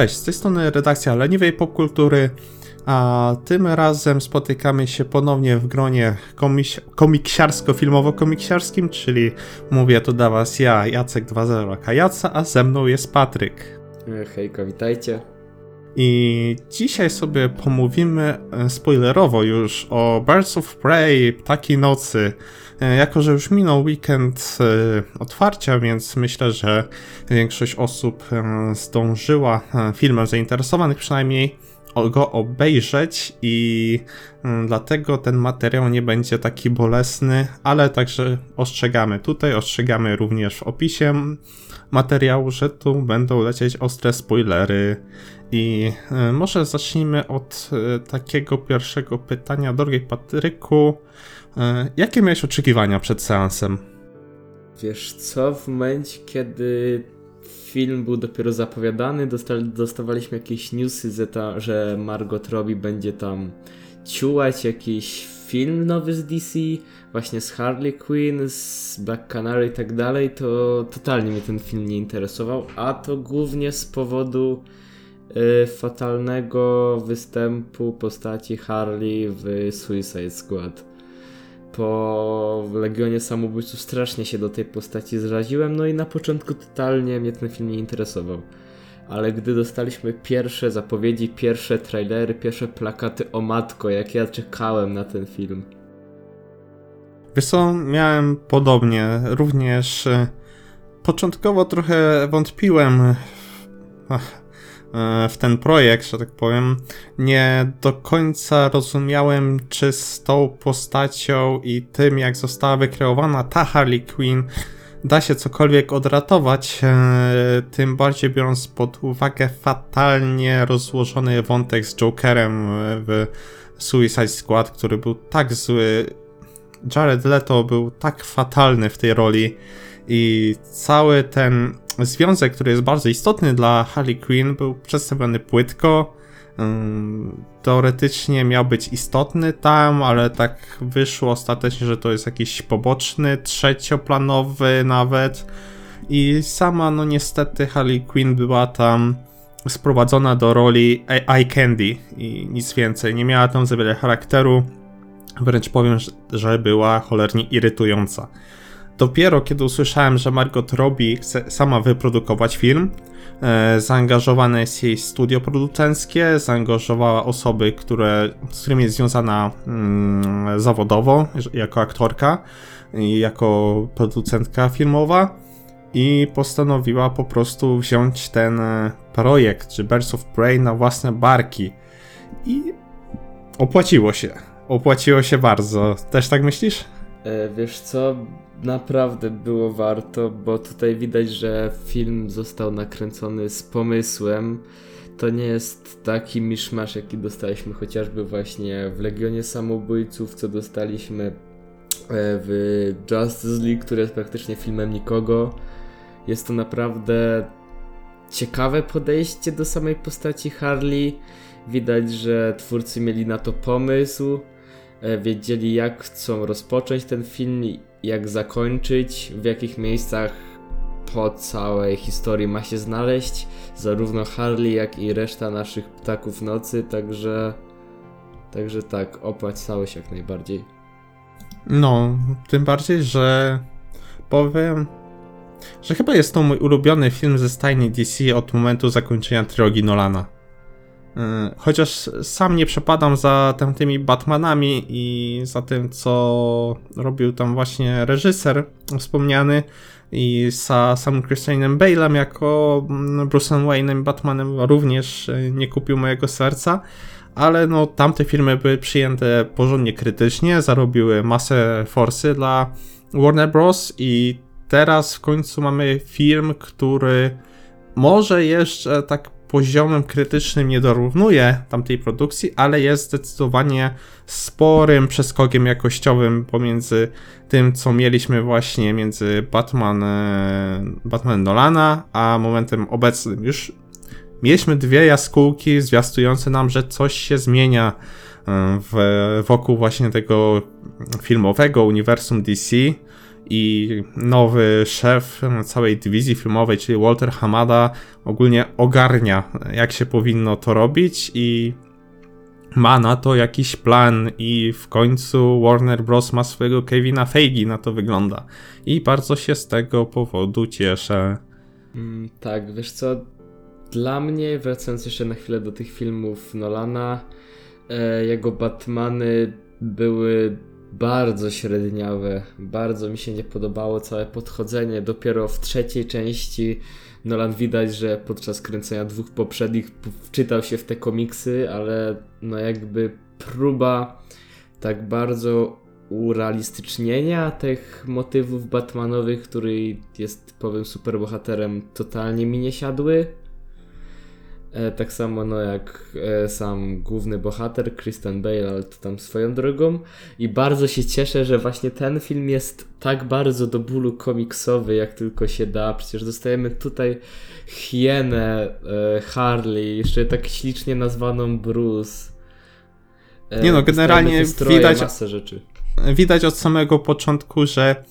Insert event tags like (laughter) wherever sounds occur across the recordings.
Cześć, z tej strony redakcja Leniwej Popkultury, a tym razem spotykamy się ponownie w gronie komis- komiksiarsko-filmowo-komiksiarskim, czyli mówię tu dla was ja, Jacek 2.0 Kajaca, a ze mną jest Patryk. E, Hejka, witajcie. I dzisiaj sobie pomówimy e, spoilerowo już o Birds of Prey, Ptaki Nocy. E, Jako, że już minął weekend e, otwarcia, więc myślę, że większość osób zdążyła, filmem zainteresowanych przynajmniej, go obejrzeć i mm, dlatego ten materiał nie będzie taki bolesny, ale także ostrzegamy tutaj, ostrzegamy również w opisie materiału, że tu będą lecieć ostre spoilery. I e, może zacznijmy od e, takiego pierwszego pytania. Drogi Patryku, e, jakie miałeś oczekiwania przed seansem? Wiesz co, w momencie kiedy film był dopiero zapowiadany, dosta- dostawaliśmy jakieś newsy, że, ta, że Margot Robbie będzie tam ciułać jakiś film nowy z DC, właśnie z Harley Quinn, z Black Canary i tak dalej, to totalnie mnie ten film nie interesował, a to głównie z powodu fatalnego występu postaci Harley w Suicide Squad. Po Legionie Samobójców strasznie się do tej postaci zraziłem, no i na początku totalnie mnie ten film nie interesował. Ale gdy dostaliśmy pierwsze zapowiedzi, pierwsze trailery, pierwsze plakaty o matko, jak ja czekałem na ten film. Wiesz co, miałem podobnie. Również e, początkowo trochę wątpiłem ach, w ten projekt, że tak powiem. Nie do końca rozumiałem, czy z tą postacią i tym, jak została wykreowana ta Harley Quinn, da się cokolwiek odratować, e, tym bardziej biorąc pod uwagę fatalnie rozłożony wątek z Jokerem e, w Suicide Squad, który był tak zły. Jared Leto był tak fatalny w tej roli i cały ten związek, który jest bardzo istotny dla Harley Quinn, był przedstawiony płytko. Ym, Teoretycznie miał być istotny tam, ale tak wyszło ostatecznie, że to jest jakiś poboczny, trzecioplanowy nawet. I sama, no niestety, Harley Quinn była tam sprowadzona do roli Eye Candy i nic więcej. Nie miała tam za wiele charakteru. Wręcz powiem, że była cholernie irytująca. Dopiero kiedy usłyszałem, że Margot Robbie chce sama wyprodukować film, e, zaangażowane jest jej studio producenckie, zaangażowała osoby, które, z którymi jest związana mm, zawodowo, jako aktorka jako producentka filmowa i postanowiła po prostu wziąć ten e, projekt, czy Birds of Prey na własne barki i opłaciło się. Opłaciło się bardzo. Też tak myślisz? E, wiesz co, naprawdę było warto, bo tutaj widać, że film został nakręcony z pomysłem. To nie jest taki miszmasz, jaki dostaliśmy chociażby właśnie w Legionie Samobójców, co dostaliśmy e, w Justice League, który jest praktycznie filmem nikogo. Jest to naprawdę ciekawe podejście do samej postaci Harley. Widać, że twórcy mieli na to pomysł wiedzieli jak chcą rozpocząć ten film, jak zakończyć, w jakich miejscach po całej historii ma się znaleźć, zarówno Harley, jak i reszta naszych ptaków nocy, także także tak, opłacało się jak najbardziej. No, tym bardziej, że powiem, że chyba jest to mój ulubiony film ze stajni DC od momentu zakończenia trylogii Nolana. Yy, Chociaż sam nie przepadam za tamtymi Batmanami i za tym, co robił tam właśnie reżyser wspomniany i za samym Christianem Bale'em jako mm, Bruce'em Wayne'em Batmanem również yy, nie kupił mojego serca ale no tamte filmy były przyjęte porządnie krytycznie, zarobiły masę forsy dla Warner Bros. i teraz w końcu mamy film, który może jeszcze tak poziomem krytycznym nie dorównuje tamtej produkcji, ale jest zdecydowanie sporym przeskokiem jakościowym pomiędzy tym, co mieliśmy właśnie między Batman, e, Batman Nolana, a momentem obecnym. Już mieliśmy dwie jaskółki zwiastujące nam, że coś się zmienia e, w, wokół właśnie tego filmowego uniwersum DC i nowy szef całej dywizji filmowej, czyli Walter Hamada, ogólnie ogarnia, jak się powinno to robić i ma na to jakiś plan i w końcu Warner Bros. ma swojego Kevina Feige, na to wygląda. I bardzo się z tego powodu cieszę. Mm, tak, wiesz co, dla mnie, wracając jeszcze na chwilę do tych filmów Nolana, e, jego Batmany były bardzo średniawe. Bardzo mi się nie podobało całe podchodzenie. Dopiero w trzeciej części Nolan widać, że podczas kręcenia dwóch poprzednich wczytał się w te komiksy, ale no jakby próba tak bardzo urealistycznienia tych motywów Batmanowych, który jest typowym superbohaterem, totalnie mi nie siadły. E, tak samo no jak e, sam główny bohater Kristen Bale, ale to tam swoją drogą. I bardzo się cieszę, że właśnie ten film jest tak bardzo do bólu komiksowy, jak tylko się da. Przecież dostajemy tutaj hienę e, Harley, jeszcze tak ślicznie nazwaną Bruce. Nie no, generalnie stroje, widać, masę rzeczy. widać od samego początku, że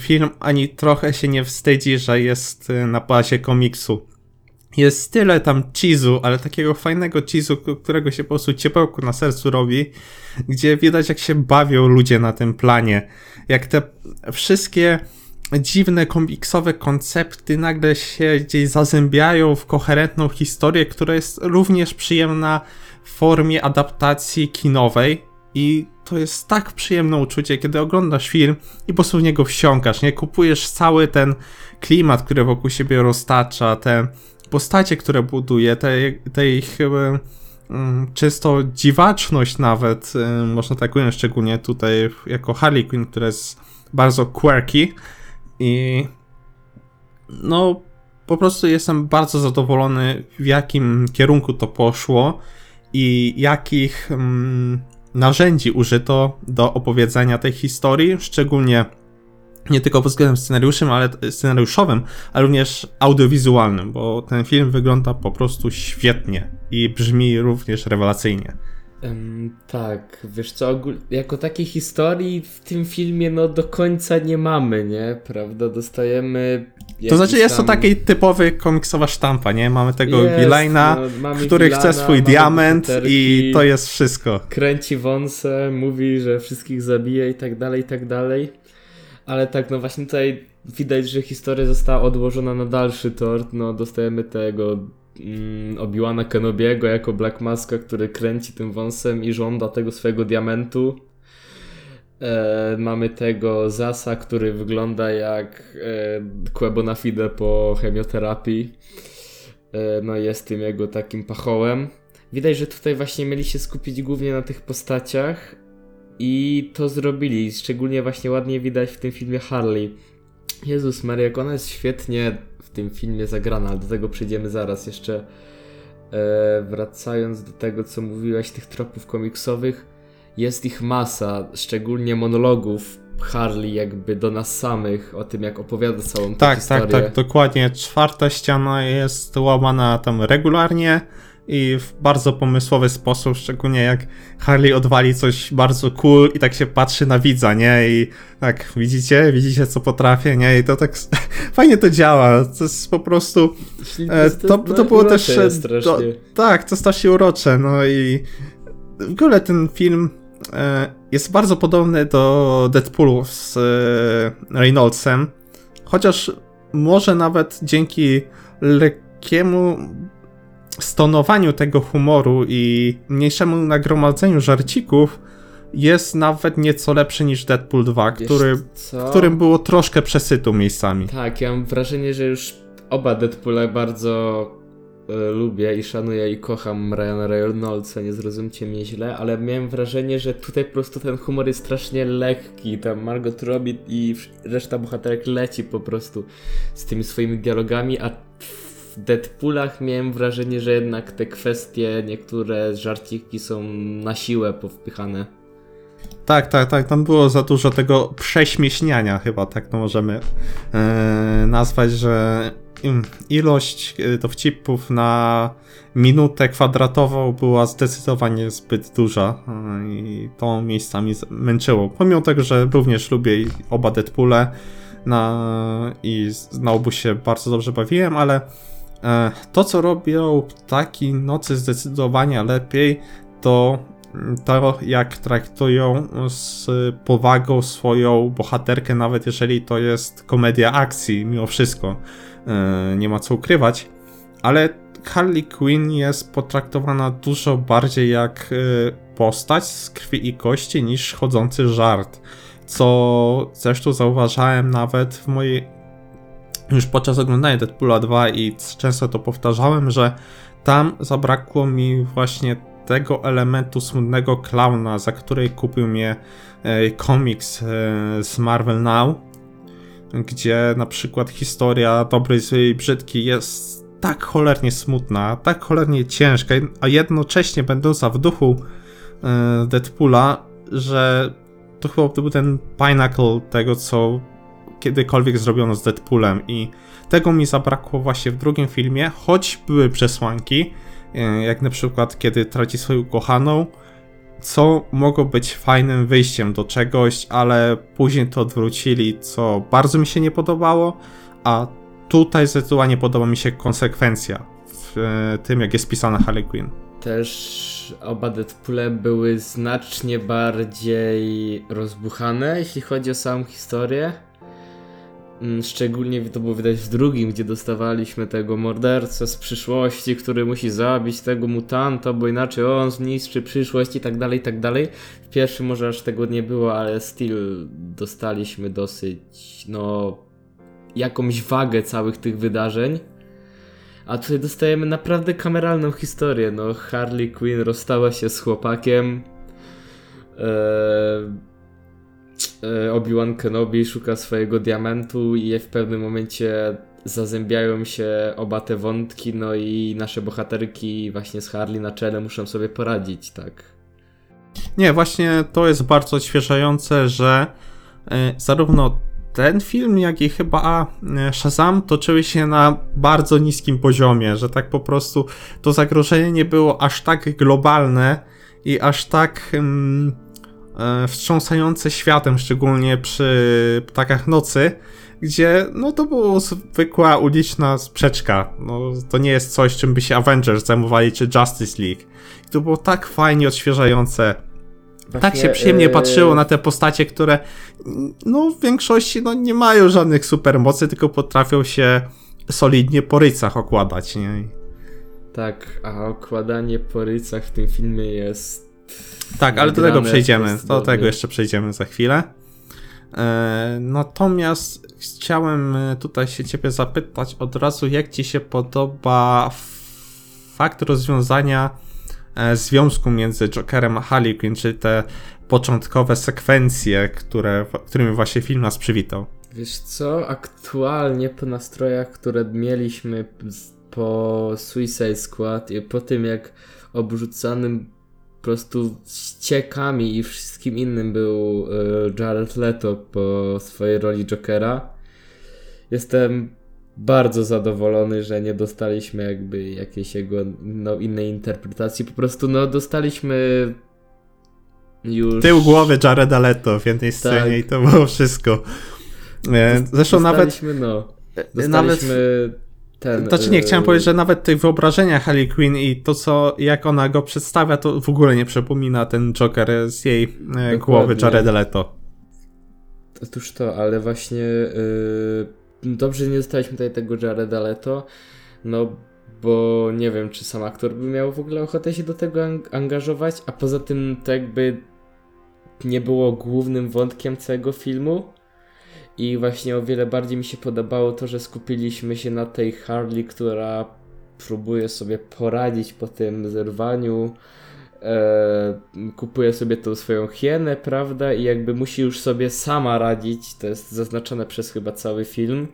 film ani trochę się nie wstydzi, że jest na bazie komiksu jest tyle tam cheese'u, ale takiego fajnego cheese'u, którego się po prostu ciepełku na sercu robi, gdzie widać jak się bawią ludzie na tym planie. Jak te wszystkie dziwne komiksowe koncepty nagle się gdzieś zazębiają w koherentną historię, która jest również przyjemna w formie adaptacji kinowej. I to jest tak przyjemne uczucie, kiedy oglądasz film i po prostu w niego wsiąkasz, nie? Kupujesz cały ten klimat, który wokół siebie roztacza, te postacie, które buduje, tej, tej chyba um, czysto dziwaczność nawet, um, można tak ująć, szczególnie tutaj jako Harley Quinn, która jest bardzo quirky i no po prostu jestem bardzo zadowolony w jakim kierunku to poszło i jakich um, narzędzi użyto do opowiedzenia tej historii, szczególnie nie tylko pod względem scenariuszem, ale, scenariuszowym, ale również audiowizualnym, bo ten film wygląda po prostu świetnie i brzmi również rewelacyjnie. Um, tak, wiesz co, jako takiej historii w tym filmie no do końca nie mamy, nie? Prawda? Dostajemy... To znaczy jest tam... to taki typowy komiksowa sztampa, nie? Mamy tego Villaina, no, który chce swój diament i to jest wszystko. Kręci wąsę, mówi, że wszystkich zabije i tak dalej, i tak dalej. Ale tak, no właśnie tutaj widać, że historia została odłożona na dalszy tort. No, dostajemy tego mm, Obi-Wana Kenobiego jako Black Maska, który kręci tym wąsem i żąda tego swojego diamentu. E, mamy tego Zasa, który wygląda jak e, na Fide po chemioterapii. E, no jest tym jego takim pachołem. Widać, że tutaj właśnie mieli się skupić głównie na tych postaciach, i to zrobili. Szczególnie właśnie ładnie widać w tym filmie Harley. Jezus Maria, jak ona jest świetnie w tym filmie zagrana, ale do tego przyjdziemy zaraz. Jeszcze e, wracając do tego, co mówiłaś, tych tropów komiksowych, jest ich masa, szczególnie monologów Harley jakby do nas samych, o tym jak opowiada całą tę tak, historię. Tak, tak, tak, dokładnie. Czwarta ściana jest łamana tam regularnie i w bardzo pomysłowy sposób, szczególnie jak Harley odwali coś bardzo cool i tak się patrzy na widza, nie? I tak, widzicie? Widzicie, co potrafię, nie? I to tak (laughs) fajnie to działa. To jest po prostu... E, to, to było też... E, to, tak, to strasznie urocze, no i w ogóle ten film e, jest bardzo podobny do Deadpoolu z Reynoldsem, chociaż może nawet dzięki lekkiemu stonowaniu tego humoru i mniejszemu nagromadzeniu żarcików jest nawet nieco lepszy niż Deadpool 2, który, w którym było troszkę przesytu miejscami. Tak, ja mam wrażenie, że już oba Deadpoole bardzo e, lubię i szanuję i kocham Ryana Reynoldsa, nie zrozumcie mnie źle, ale miałem wrażenie, że tutaj po prostu ten humor jest strasznie lekki, tam Margot Robbie i reszta bohaterek leci po prostu z tymi swoimi dialogami, a w Deadpoolach miałem wrażenie, że jednak te kwestie, niektóre żarciki są na siłę powpychane. Tak, tak, tak. Tam było za dużo tego prześmieśniania, chyba tak to możemy e, nazwać, że ilość e, dowcipów na minutę kwadratową była zdecydowanie zbyt duża e, i to miejscami męczyło. Pomimo tego, że również lubię oba Deadpoole na, i na obu się bardzo dobrze bawiłem, ale to, co robią taki nocy zdecydowanie lepiej, to to, jak traktują z powagą swoją bohaterkę, nawet jeżeli to jest komedia akcji, mimo wszystko. E, nie ma co ukrywać. Ale Harley Quinn jest potraktowana dużo bardziej jak e, postać z krwi i kości niż chodzący żart. Co zresztą zauważałem nawet w mojej. Już podczas oglądania Deadpoola 2 i często to powtarzałem, że tam zabrakło mi właśnie tego elementu smutnego klauna, za który kupił mnie e, komiks e, z Marvel Now, gdzie na przykład historia złej i brzydkiej jest tak cholernie smutna, tak cholernie ciężka, a jednocześnie będąca w duchu e, Deadpoola, że to chyba był ten pinnacle tego, co kiedykolwiek zrobiono z Deadpoolem i tego mi zabrakło właśnie w drugim filmie, choć były przesłanki, E, jak na przykład kiedy traci swoją ukochaną, co mogło być fajnym wyjściem do czegoś, ale później to odwrócili, co bardzo mi się nie podobało, a tutaj zdecydowanie podoba mi się konsekwencja w e, tym, jak jest pisana Harley Quinn. Też oba Deadpoole były znacznie bardziej rozbuchane, jeśli chodzi o samą historię. Mm, szczególnie to było widać w drugim, gdzie dostawaliśmy tego mordercę z przyszłości, który musi zabić tego mutanta, bo inaczej on zniszczy przyszłość i tak dalej, i tak dalej. W pierwszym może aż tego nie było, ale still dostaliśmy dosyć, no, jakąś wagę całych tych wydarzeń. A tutaj dostajemy naprawdę kameralną historię. No, Harley Quinn rozstała się z chłopakiem. Eee Obi-Wan Kenobi szuka swojego diamentu i w pewnym momencie zazębiają się oba te wątki, no i nasze bohaterki właśnie z Harley na czele muszą sobie poradzić, tak. Nie, właśnie to jest bardzo odświeżające, że e, zarówno ten film, jak i chyba e, Shazam toczyły się na bardzo niskim poziomie, że tak po prostu to zagrożenie nie było aż tak globalne i aż tak mm, E, wstrząsające światem, szczególnie przy Ptakach Nocy, gdzie no to była zwykła uliczna sprzeczka. No, to nie jest coś, czym by się Avengers zajmowali, czy Justice League. I to było tak fajnie odświeżające. Właśnie, tak się przyjemnie yy... patrzyło na te postacie, które no w większości no, nie mają żadnych supermocy, tylko potrafią się solidnie po rycach okładać. Nie? Tak, a okładanie po rycach w tym filmie jest tak, ale do tego przejdziemy. Do tego jeszcze przejdziemy za chwilę. E, natomiast chciałem e, tutaj się ciebie zapytać od razu, jak ci się podoba fakt rozwiązania e, związku między Jokerem a Harley Quinn, czyli te początkowe sekwencje, które, którymi właśnie film nas przywitał. Wiesz co, aktualnie po nastrojach, które mieliśmy po Suicide Squad i po tym jak obrzucanym prostu ściekami i wszystkim innym był e, Jared Leto po swojej roli Jokera. Jestem bardzo zadowolony, że nie dostaliśmy jakby jakiejś jego no, innej interpretacji. Po prostu no dostaliśmy już... Tył głowy Jareda Leto w jednej scenie tak. i to było wszystko. E, zresztą nawet... No, dostaliśmy nawet ten. Znaczy nie, chciałem powiedzieć, że nawet tych wyobrażenia Harley Quinn i to, co jak ona go przedstawia, to w ogóle nie przypomina ten Joker z jej e, Dokładnie. głowy Jared Leto. Otóż to, ale właśnie yy, dobrze nie dostaliśmy tutaj tego Jareda Leto, no bo nie wiem, czy sam aktor by miał w ogóle ochotę się do tego angażować, a poza tym to jakby nie było głównym wątkiem całego filmu, i właśnie o wiele bardziej mi się podobało to, że skupiliśmy się na tej Harley, która próbuje sobie poradzić po tym zerwaniu. E, kupuje sobie tą swoją hienę, prawda? I jakby musi już sobie sama radzić. To jest zaznaczone przez chyba cały film.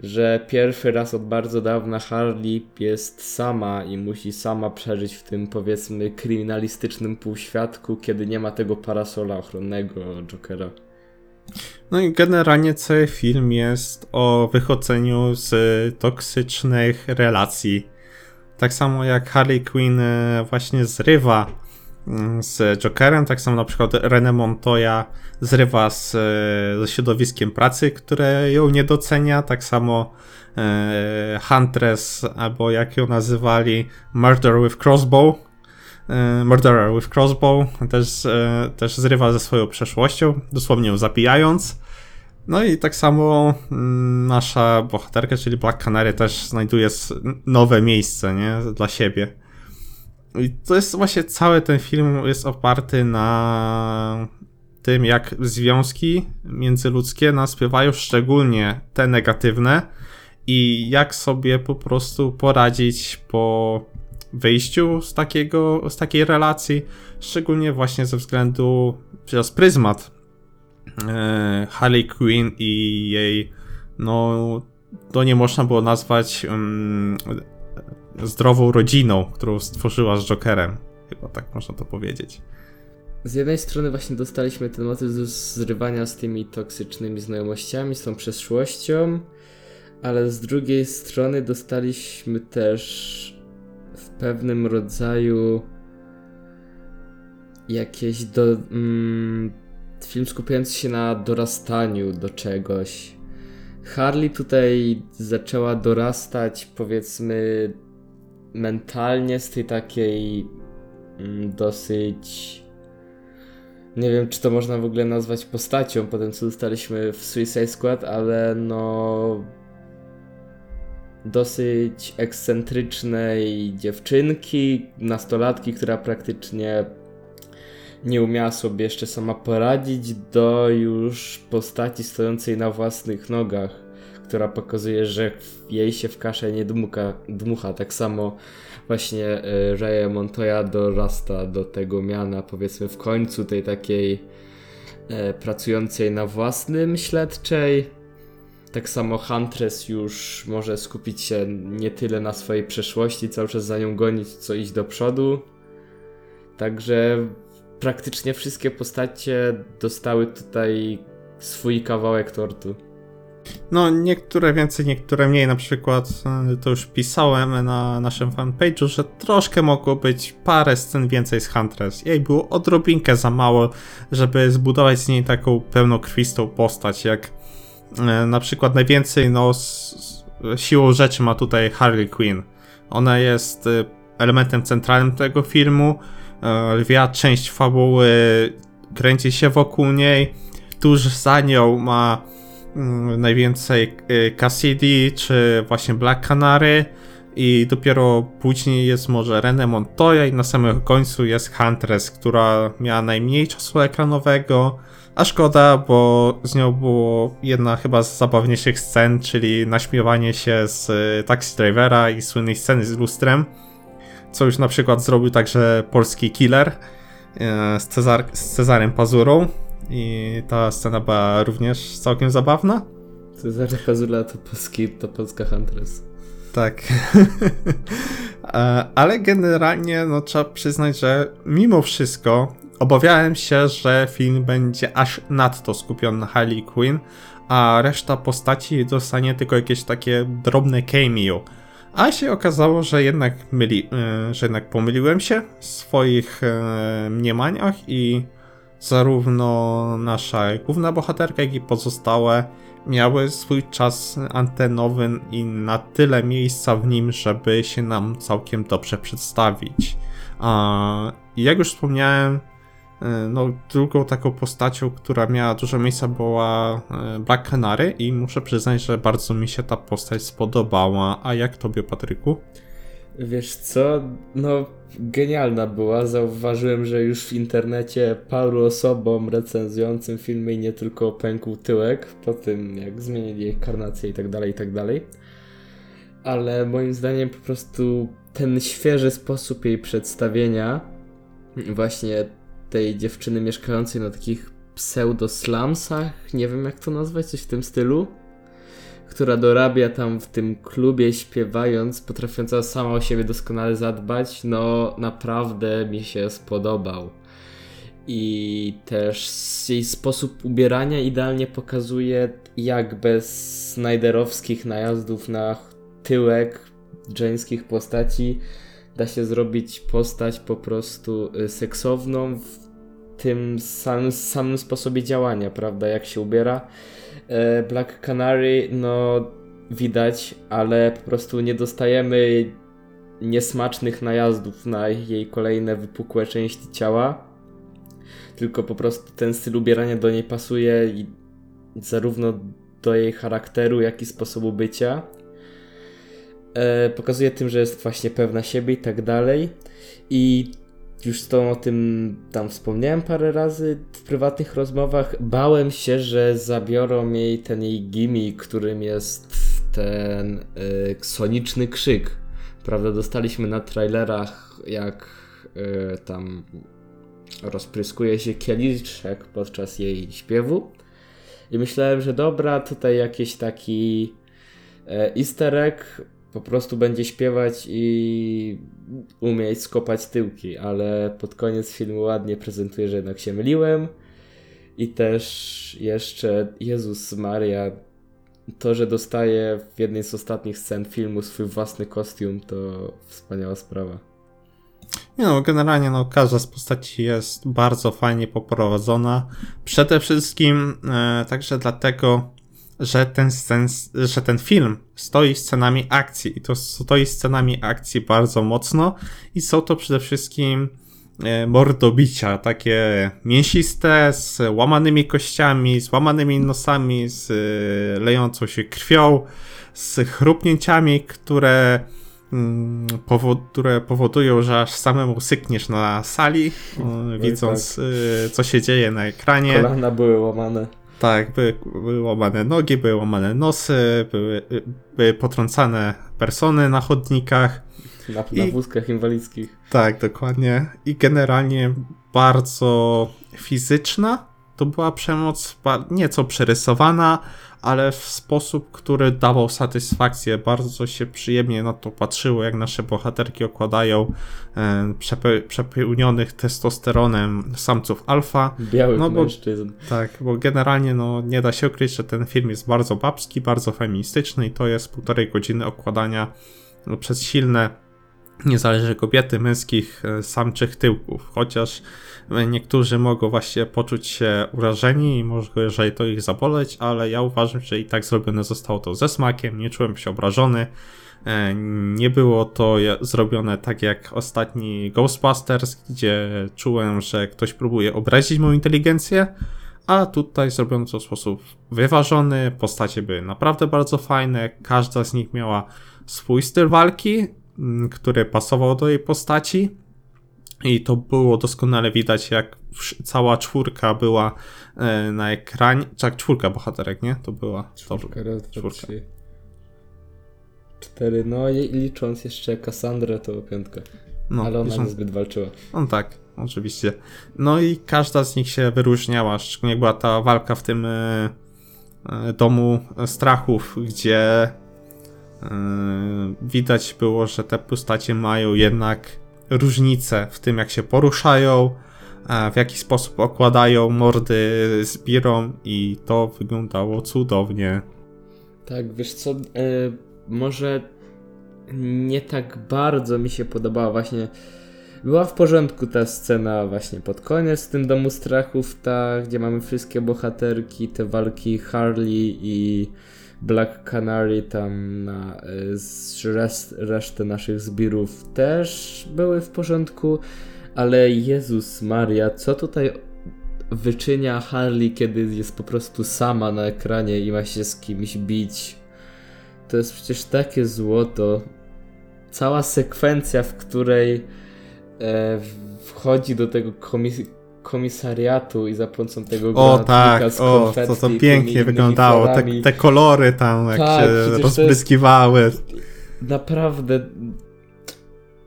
że pierwszy raz od bardzo dawna Harley jest sama i musi sama przeżyć w tym powiedzmy kryminalistycznym półświadku, kiedy nie ma tego parasola ochronnego Jokera. No i generalnie cały film jest o wychodzeniu z toksycznych relacji. Tak samo jak Harley Quinn e, właśnie zrywa mm, z Jokerem, tak samo na przykład René Montoya zrywa z, e, ze środowiskiem pracy, które ją nie docenia, tak samo e, Huntress, albo jak ją nazywali, Murder with Crossbow, Murderer with Crossbow, też, e, też zrywa ze swoją przeszłością, dosłownie ją zabijając. No i tak samo mm, nasza bohaterka, czyli Black Canary, też znajduje nowe miejsce, nie? Dla siebie. I to jest właśnie cały ten film jest oparty na tym, jak związki międzyludzkie nas bywają, szczególnie te negatywne, i jak sobie po prostu poradzić po wyjściu z, takiego, z takiej relacji, szczególnie właśnie ze względu przez pryzmat e, Harley Quinn i jej, no, to nie można było nazwać um, zdrową rodziną, którą stworzyła z Jokerem. Chyba tak można to powiedzieć. Z jednej strony właśnie dostaliśmy ten motyw zrywania z tymi toksycznymi znajomościami, z tą przeszłością, ale z drugiej strony dostaliśmy też w pewnym rodzaju jakieś do, mm, film skupiający się na dorastaniu do czegoś. Harley tutaj zaczęła dorastać, powiedzmy, mentalnie z tej takiej mm, dosyć. Nie wiem, czy to można w ogóle nazwać postacią po tym, co dostaliśmy w Suicide Squad, ale no. Dosyć ekscentrycznej dziewczynki, nastolatki, która praktycznie nie umiała sobie jeszcze sama poradzić, do już postaci stojącej na własnych nogach, która pokazuje, że jej się w kaszę nie dmuka, dmucha. Tak samo właśnie y, Raya Montoya dorasta do tego miana, powiedzmy w końcu tej takiej e, pracującej na własnym śledczej. Tak samo Huntress już może skupić się nie tyle na swojej przeszłości, cały czas za nią gonić, co iść do przodu. Także praktycznie wszystkie postacie dostały tutaj swój kawałek tortu. No, niektóre więcej, niektóre mniej. Na przykład, e, to już pisałem na naszym fanpage'u, że troszkę mogło być parę scen więcej z Huntress. Jej było odrobinkę za mało, żeby zbudować z niej taką pełnokrwistą postać, jak na przykład najwięcej, no, z, siłą rzeczy ma tutaj Harley Quinn. Ona jest e, elementem centralnym tego filmu. E, Lwia część fabuły kręci się wokół niej. Tuż za nią ma mm, najwięcej Cassidy czy właśnie Black Canary i dopiero później jest może René Montoya i na samym końcu jest Huntress, która miała najmniej czasu ekranowego, a szkoda, bo z nią było jedna chyba z zabawniejszych scen, czyli naśmiewanie się z y, Taxi Drivera i słynnej sceny z lustrem, co już na przykład zrobił także polski killer y, z, Cezar z Cezarem Pazurą i ta scena była również całkiem zabawna. Cezary Pazula to, polski, to polska Huntress. Tak. (laughs) E, Ale generalnie, no trzeba przyznać, że mimo wszystko obawiałem się, że film będzie aż nadto skupiony na Harley Quinn, a reszta postaci dostanie tylko jakieś takie drobne cameo. A się okazało, że jednak, myli, e, że jednak pomyliłem się w swoich e, mniemaniach i zarówno nasza główna bohaterka, jak i pozostałe miały swój czas antenowy i na tyle miejsca w nim, żeby się nam całkiem dobrze przedstawić. A jak już wspomniałem, no, drugą taką postacią, która miała dużo miejsca była e, Black Canary i muszę przyznać, że bardzo mi się ta postać spodobała. A jak tobie, Patryku? Wiesz co? No, genialna była. Zauważyłem, że już w internecie paru osobom recenzującym filmy i nie tylko pękł tyłek po tym, jak zmienili jej karnację i tak dalej, i tak dalej. Ale moim zdaniem po prostu ten świeży sposób jej przedstawienia właśnie tej dziewczyny mieszkającej na takich pseudo-slumsach, nie wiem jak to nazwać, coś w tym stylu, która dorabia tam w tym klubie śpiewając, potrafiąca sama o siebie doskonale zadbać, no naprawdę mi się spodobał. I też jej sposób ubierania idealnie pokazuje, jak bez Snyderowskich najazdów na tyłek żeńskich postaci da się zrobić postać po prostu y, seksowną tym samym, samym sposobie działania, prawda, jak się ubiera. E, Black Canary, no widać, ale po prostu nie dostajemy niesmacznych najazdów na jej kolejne wypukłe części ciała, tylko po prostu ten styl ubierania do niej pasuje i zarówno do jej charakteru, jak i sposobu bycia. E, pokazuje tym, że jest właśnie pewna siebie i tak dalej. I już z tą o tym tam wspomniałem parę razy w prywatnych rozmowach. Bałem się, że zabiorą jej ten jej gimmick, którym jest ten y, soniczny krzyk. Prawda, dostaliśmy na trailerach, jak y, tam rozpryskuje się kieliszek podczas jej śpiewu. I myślałem, że dobra, tutaj jakiś taki e, easter egg, po prostu będzie śpiewać i umieć skopać tyłki, ale pod koniec filmu ładnie prezentuje, że jednak się myliłem. I też jeszcze Jezus Maria, to, że dostaje w jednej z ostatnich scen filmu swój własny kostium, to wspaniała sprawa. Nie no, generalnie no, każda z postaci jest bardzo fajnie poprowadzona. Przede wszystkim e, także dlatego, że ten, scen, że ten film stoi scenami akcji i to stoi scenami akcji bardzo mocno i są to przede wszystkim e, mordobicia, takie mięsiste, z łamanymi kościami, z łamanymi nosami, z e, lejącą się krwią, z chrupnięciami, które Mm, które powodują, że aż samemu sykniesz na sali, no widząc tak. Co się dzieje na ekranie. Kolana były łamane. Tak, były, były łamane nogi, były łamane nosy, były, były potrącane persony na chodnikach. Na, na wózkach inwalidzkich. Tak, dokładnie. I generalnie bardzo fizyczna. To była przemoc nieco przerysowana, ale w sposób, który dawał satysfakcję. Bardzo się przyjemnie na to patrzyło, jak nasze bohaterki okładają e, przepe, przepełnionych testosteronem samców alfa. Białych no bo, mężczyzn. Tak, bo generalnie no, nie da się ukryć, że ten film jest bardzo babski, bardzo feministyczny i to jest półtorej godziny okładania no, przez silne nie zależy kobiety, męskich, e, samczych tyłków, chociaż niektórzy mogą właśnie poczuć się urażeni i może jeżeli to ich zaboleć, ale ja uważam, że i tak zrobione zostało to ze smakiem, nie czułem się obrażony, e, nie było to zrobione tak jak ostatni Ghostbusters, gdzie czułem, że ktoś próbuje obrazić moją inteligencję, a tutaj zrobiono to w sposób wyważony, postacie były naprawdę bardzo fajne, każda z nich miała swój styl walki, który pasował do jej postaci. I to było doskonale widać, jak cała czwórka była e, na ekranie. Tak, czwórka bohaterek, nie? To była. Czwórka, raz, dwa, czwórka. Trzy. Cztery, no i licząc jeszcze Kassandrę, to piątka. No, Ale ona licząc... niezbyt walczyła. No tak, oczywiście. No i każda z nich się wyróżniała, szczególnie była ta walka w tym e, e domu strachów, gdzie widać było, że te postacie mają jednak różnice w tym, jak się poruszają, w jaki sposób okładają mordy zbirą i to wyglądało cudownie. Tak, wiesz co, e, może nie tak bardzo mi się podobała właśnie była w porządku ta scena właśnie pod koniec w tym domu strachów, ta, gdzie mamy wszystkie bohaterki, te walki Harley i Black Canary tam na y, rest, resztę naszych zbirów też były w porządku, ale Jezus Maria, co tutaj wyczynia Harley, kiedy jest po prostu sama na ekranie i ma się z kimś bić? To jest przecież takie złoto. Cała sekwencja, w której e, wchodzi do tego komis komisariatu i za pomocą tego O tak, z o, to to pięknie wyglądało, te, te, kolory tam jak tak, się rozbryskiwały. Naprawdę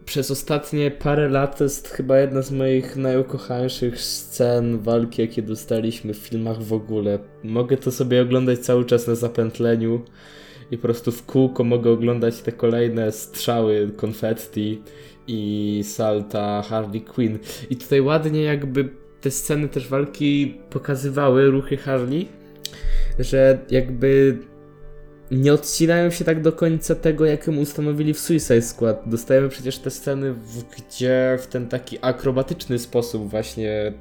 przez ostatnie parę lat to jest chyba jedna z moich najukochańszych scen walki, jakie dostaliśmy w filmach w ogóle. Mogę to sobie oglądać cały czas na zapętleniu i po prostu w kółko mogę oglądać te kolejne strzały konfetti i salta Harley Quinn. I tutaj ładnie jakby te sceny też walki pokazywały ruchy Harley, że jakby nie odcinają się tak do końca tego, jak ją ustanowili w Suicide Squad. Dostajemy przecież te sceny, w, gdzie w ten taki akrobatyczny sposób właśnie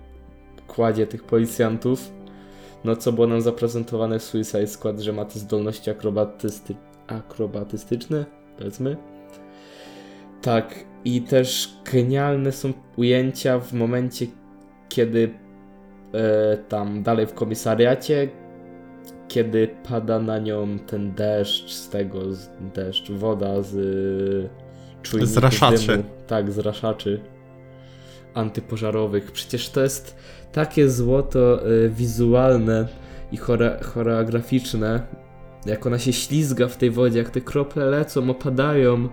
kładzie tych policjantów. No co było nam zaprezentowane w Suicide Squad, że ma te zdolności akrobatysty akrobatystyczne, powiedzmy. Tak, i też genialne są ujęcia w momencie, kiedy e, tam dalej w komisariacie, kiedy pada na nią ten deszcz z tego, z deszcz, woda z czujników Z raszaczy. dymu. Tak, z raszaczy antypożarowych. Przecież to jest takie złoto y, wizualne i chore, choreograficzne. Jak ona się ślizga w tej wodzie, jak te krople lecą, opadają.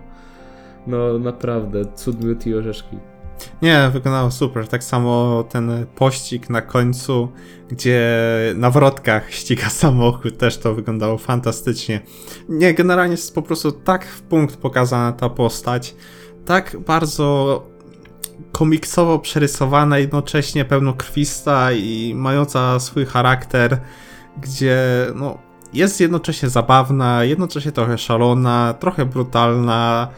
No naprawdę, cud miód i orzeszki. Nie, wyglądało super. Tak samo ten pościg na końcu, gdzie na wrotkach ściga (laughs) samochód, też to wyglądało fantastycznie. Nie, generalnie jest po prostu tak w punkt pokazana ta postać, tak bardzo komiksowo przerysowana, jednocześnie pełnokrwista i mająca swój charakter, gdzie no, jest jednocześnie zabawna, jednocześnie trochę szalona, trochę brutalna.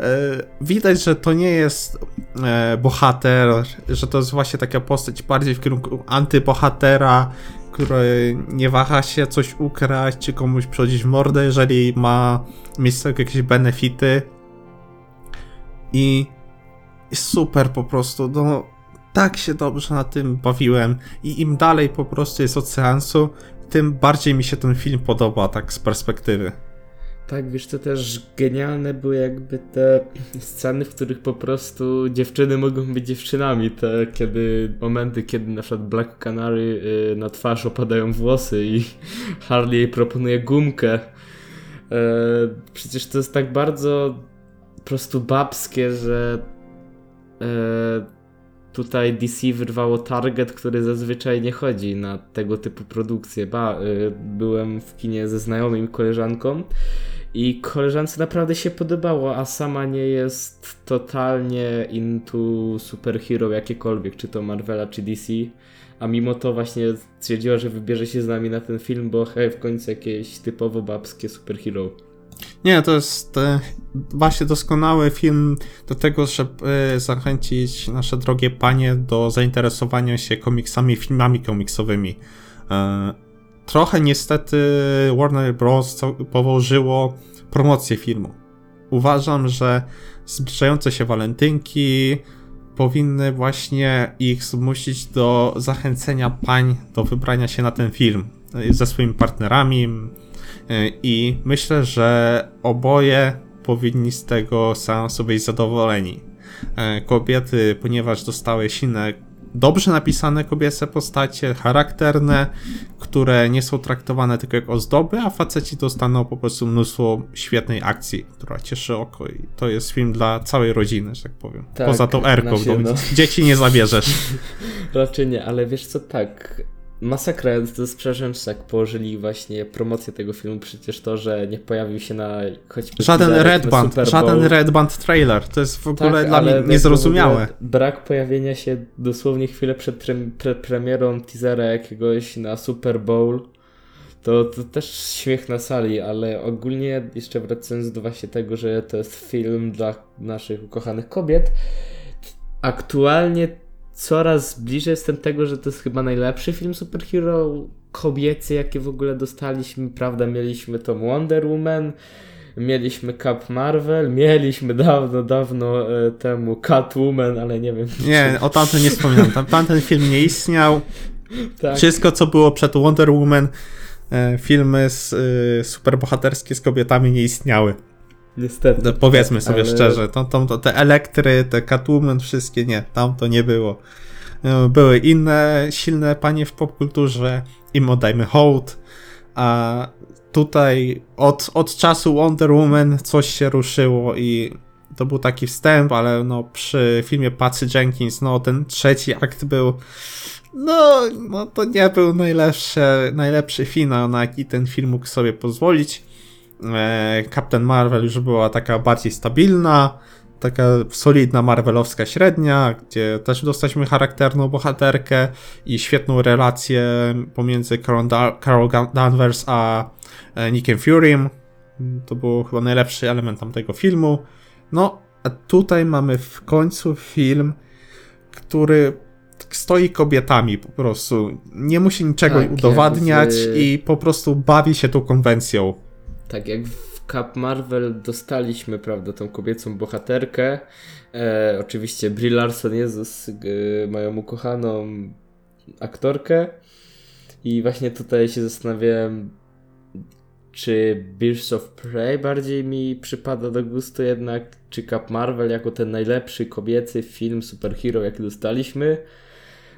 E, Widać, że to nie jest e, bohater, że to jest właśnie taka postać bardziej w kierunku antybohatera, który nie waha się coś ukraść, czy komuś przechodzić w mordę, jeżeli ma tego jakieś benefity. I super po prostu, no tak się dobrze na tym bawiłem i im dalej po prostu jest od seansu, tym bardziej mi się ten film podoba, tak z perspektywy. Tak, wiesz, to też genialne były jakby te sceny, w których po prostu dziewczyny mogą być dziewczynami. Te kiedy, momenty, kiedy na przykład Black Canary y, na twarz opadają włosy i (laughs) Harley jej proponuje gumkę. E, przecież to jest tak bardzo po prostu babskie, że e, tutaj DC wyrwało target, który zazwyczaj nie chodzi na tego typu produkcje. Ba, y, byłem w kinie ze znajomym koleżanką i koleżance naprawdę się podobało, a sama nie jest totalnie into superhero jakiekolwiek, czy to Marvela, czy DC. A mimo to właśnie stwierdziła, że wybierze się z nami na ten film, bo hej, w końcu jakieś typowo babskie superhero. Nie, to jest e, właśnie doskonały film do tego, żeby e, zachęcić nasze drogie panie do zainteresowania się komiksami, filmami komiksowymi. E, trochę niestety Warner Bros. położyło promocję filmu. Uważam, że zbliżające się walentynki powinny właśnie ich zmusić do zachęcenia pań do wybrania się na ten film e, ze swoimi partnerami. E, I myślę, że oboje powinni z tego seansu być zadowoleni. E, Kobiety, ponieważ dostały silne dobrze napisane kobiece postacie, charakterne, które nie są traktowane tylko jak ozdoby, a faceci dostaną po prostu mnóstwo świetnej akcji, która cieszy oko i to jest film dla całej rodziny, że tak powiem. Tak, Poza tą Erką, no. dzieci nie zabierzesz. (laughs) Raczej nie, ale wiesz co, tak. Masakra to jest przecież jak położyli właśnie promocję tego filmu, przecież to, że nie pojawił się na choćby Żaden Red Band, żaden. Red Band trailer, to jest w ogóle Tak, dla mnie niezrozumiałe. Brak pojawienia się dosłownie chwilę przed pre premierą teasera jakiegoś na Super Bowl. To, to też śmiech na sali, ale ogólnie jeszcze wracając do właśnie tego, że to jest film dla naszych ukochanych kobiet. Aktualnie coraz bliżej jestem tego, że to jest chyba najlepszy film superhero kobiecy, jakie w ogóle dostaliśmy. Prawda, mieliśmy tą Wonder Woman, mieliśmy Cap Marvel, mieliśmy dawno, dawno e, temu Catwoman, ale nie wiem. Nie, o tamten nie wspominam. Tam, tamten film nie istniał. (laughs) tak. Wszystko, co było przed Wonder Woman, e, filmy z, e, superbohaterskie z kobietami nie istniały. Niestety. No, powiedzmy sobie ale- szczerze, to, to, to, te elektry, te Catwoman, wszystkie nie, tam to nie było. E, Były inne silne panie w popkulturze, im oddajmy hołd, a tutaj od, od czasu Wonder Woman coś się ruszyło i to był taki wstęp, ale no przy filmie Patsy Jenkins, no ten trzeci akt był no, no to nie był najlepszy, najlepszy finał, na jaki ten film mógł sobie pozwolić. E, Captain Marvel już była taka bardziej stabilna, taka solidna marvelowska średnia, gdzie też dostaliśmy charakterną bohaterkę i świetną relację pomiędzy Carol, Danvers a e, Nickiem Furym. To był chyba najlepszy element tamtego filmu. No, a tutaj mamy w końcu film, który stoi kobietami po prostu. Nie musi niczego tak, i po prostu bawi się tą konwencją. Tak, jak w Cap Marvel dostaliśmy, prawda, tą kobiecą bohaterkę. E, oczywiście Brie Larson, Jezus, e, moją ukochaną aktorkę. I właśnie tutaj się zastanawiałem, czy Birds of Prey bardziej mi przypada do gustu jednak, czy Cap Marvel jako ten najlepszy kobiecy film superhero, jaki dostaliśmy.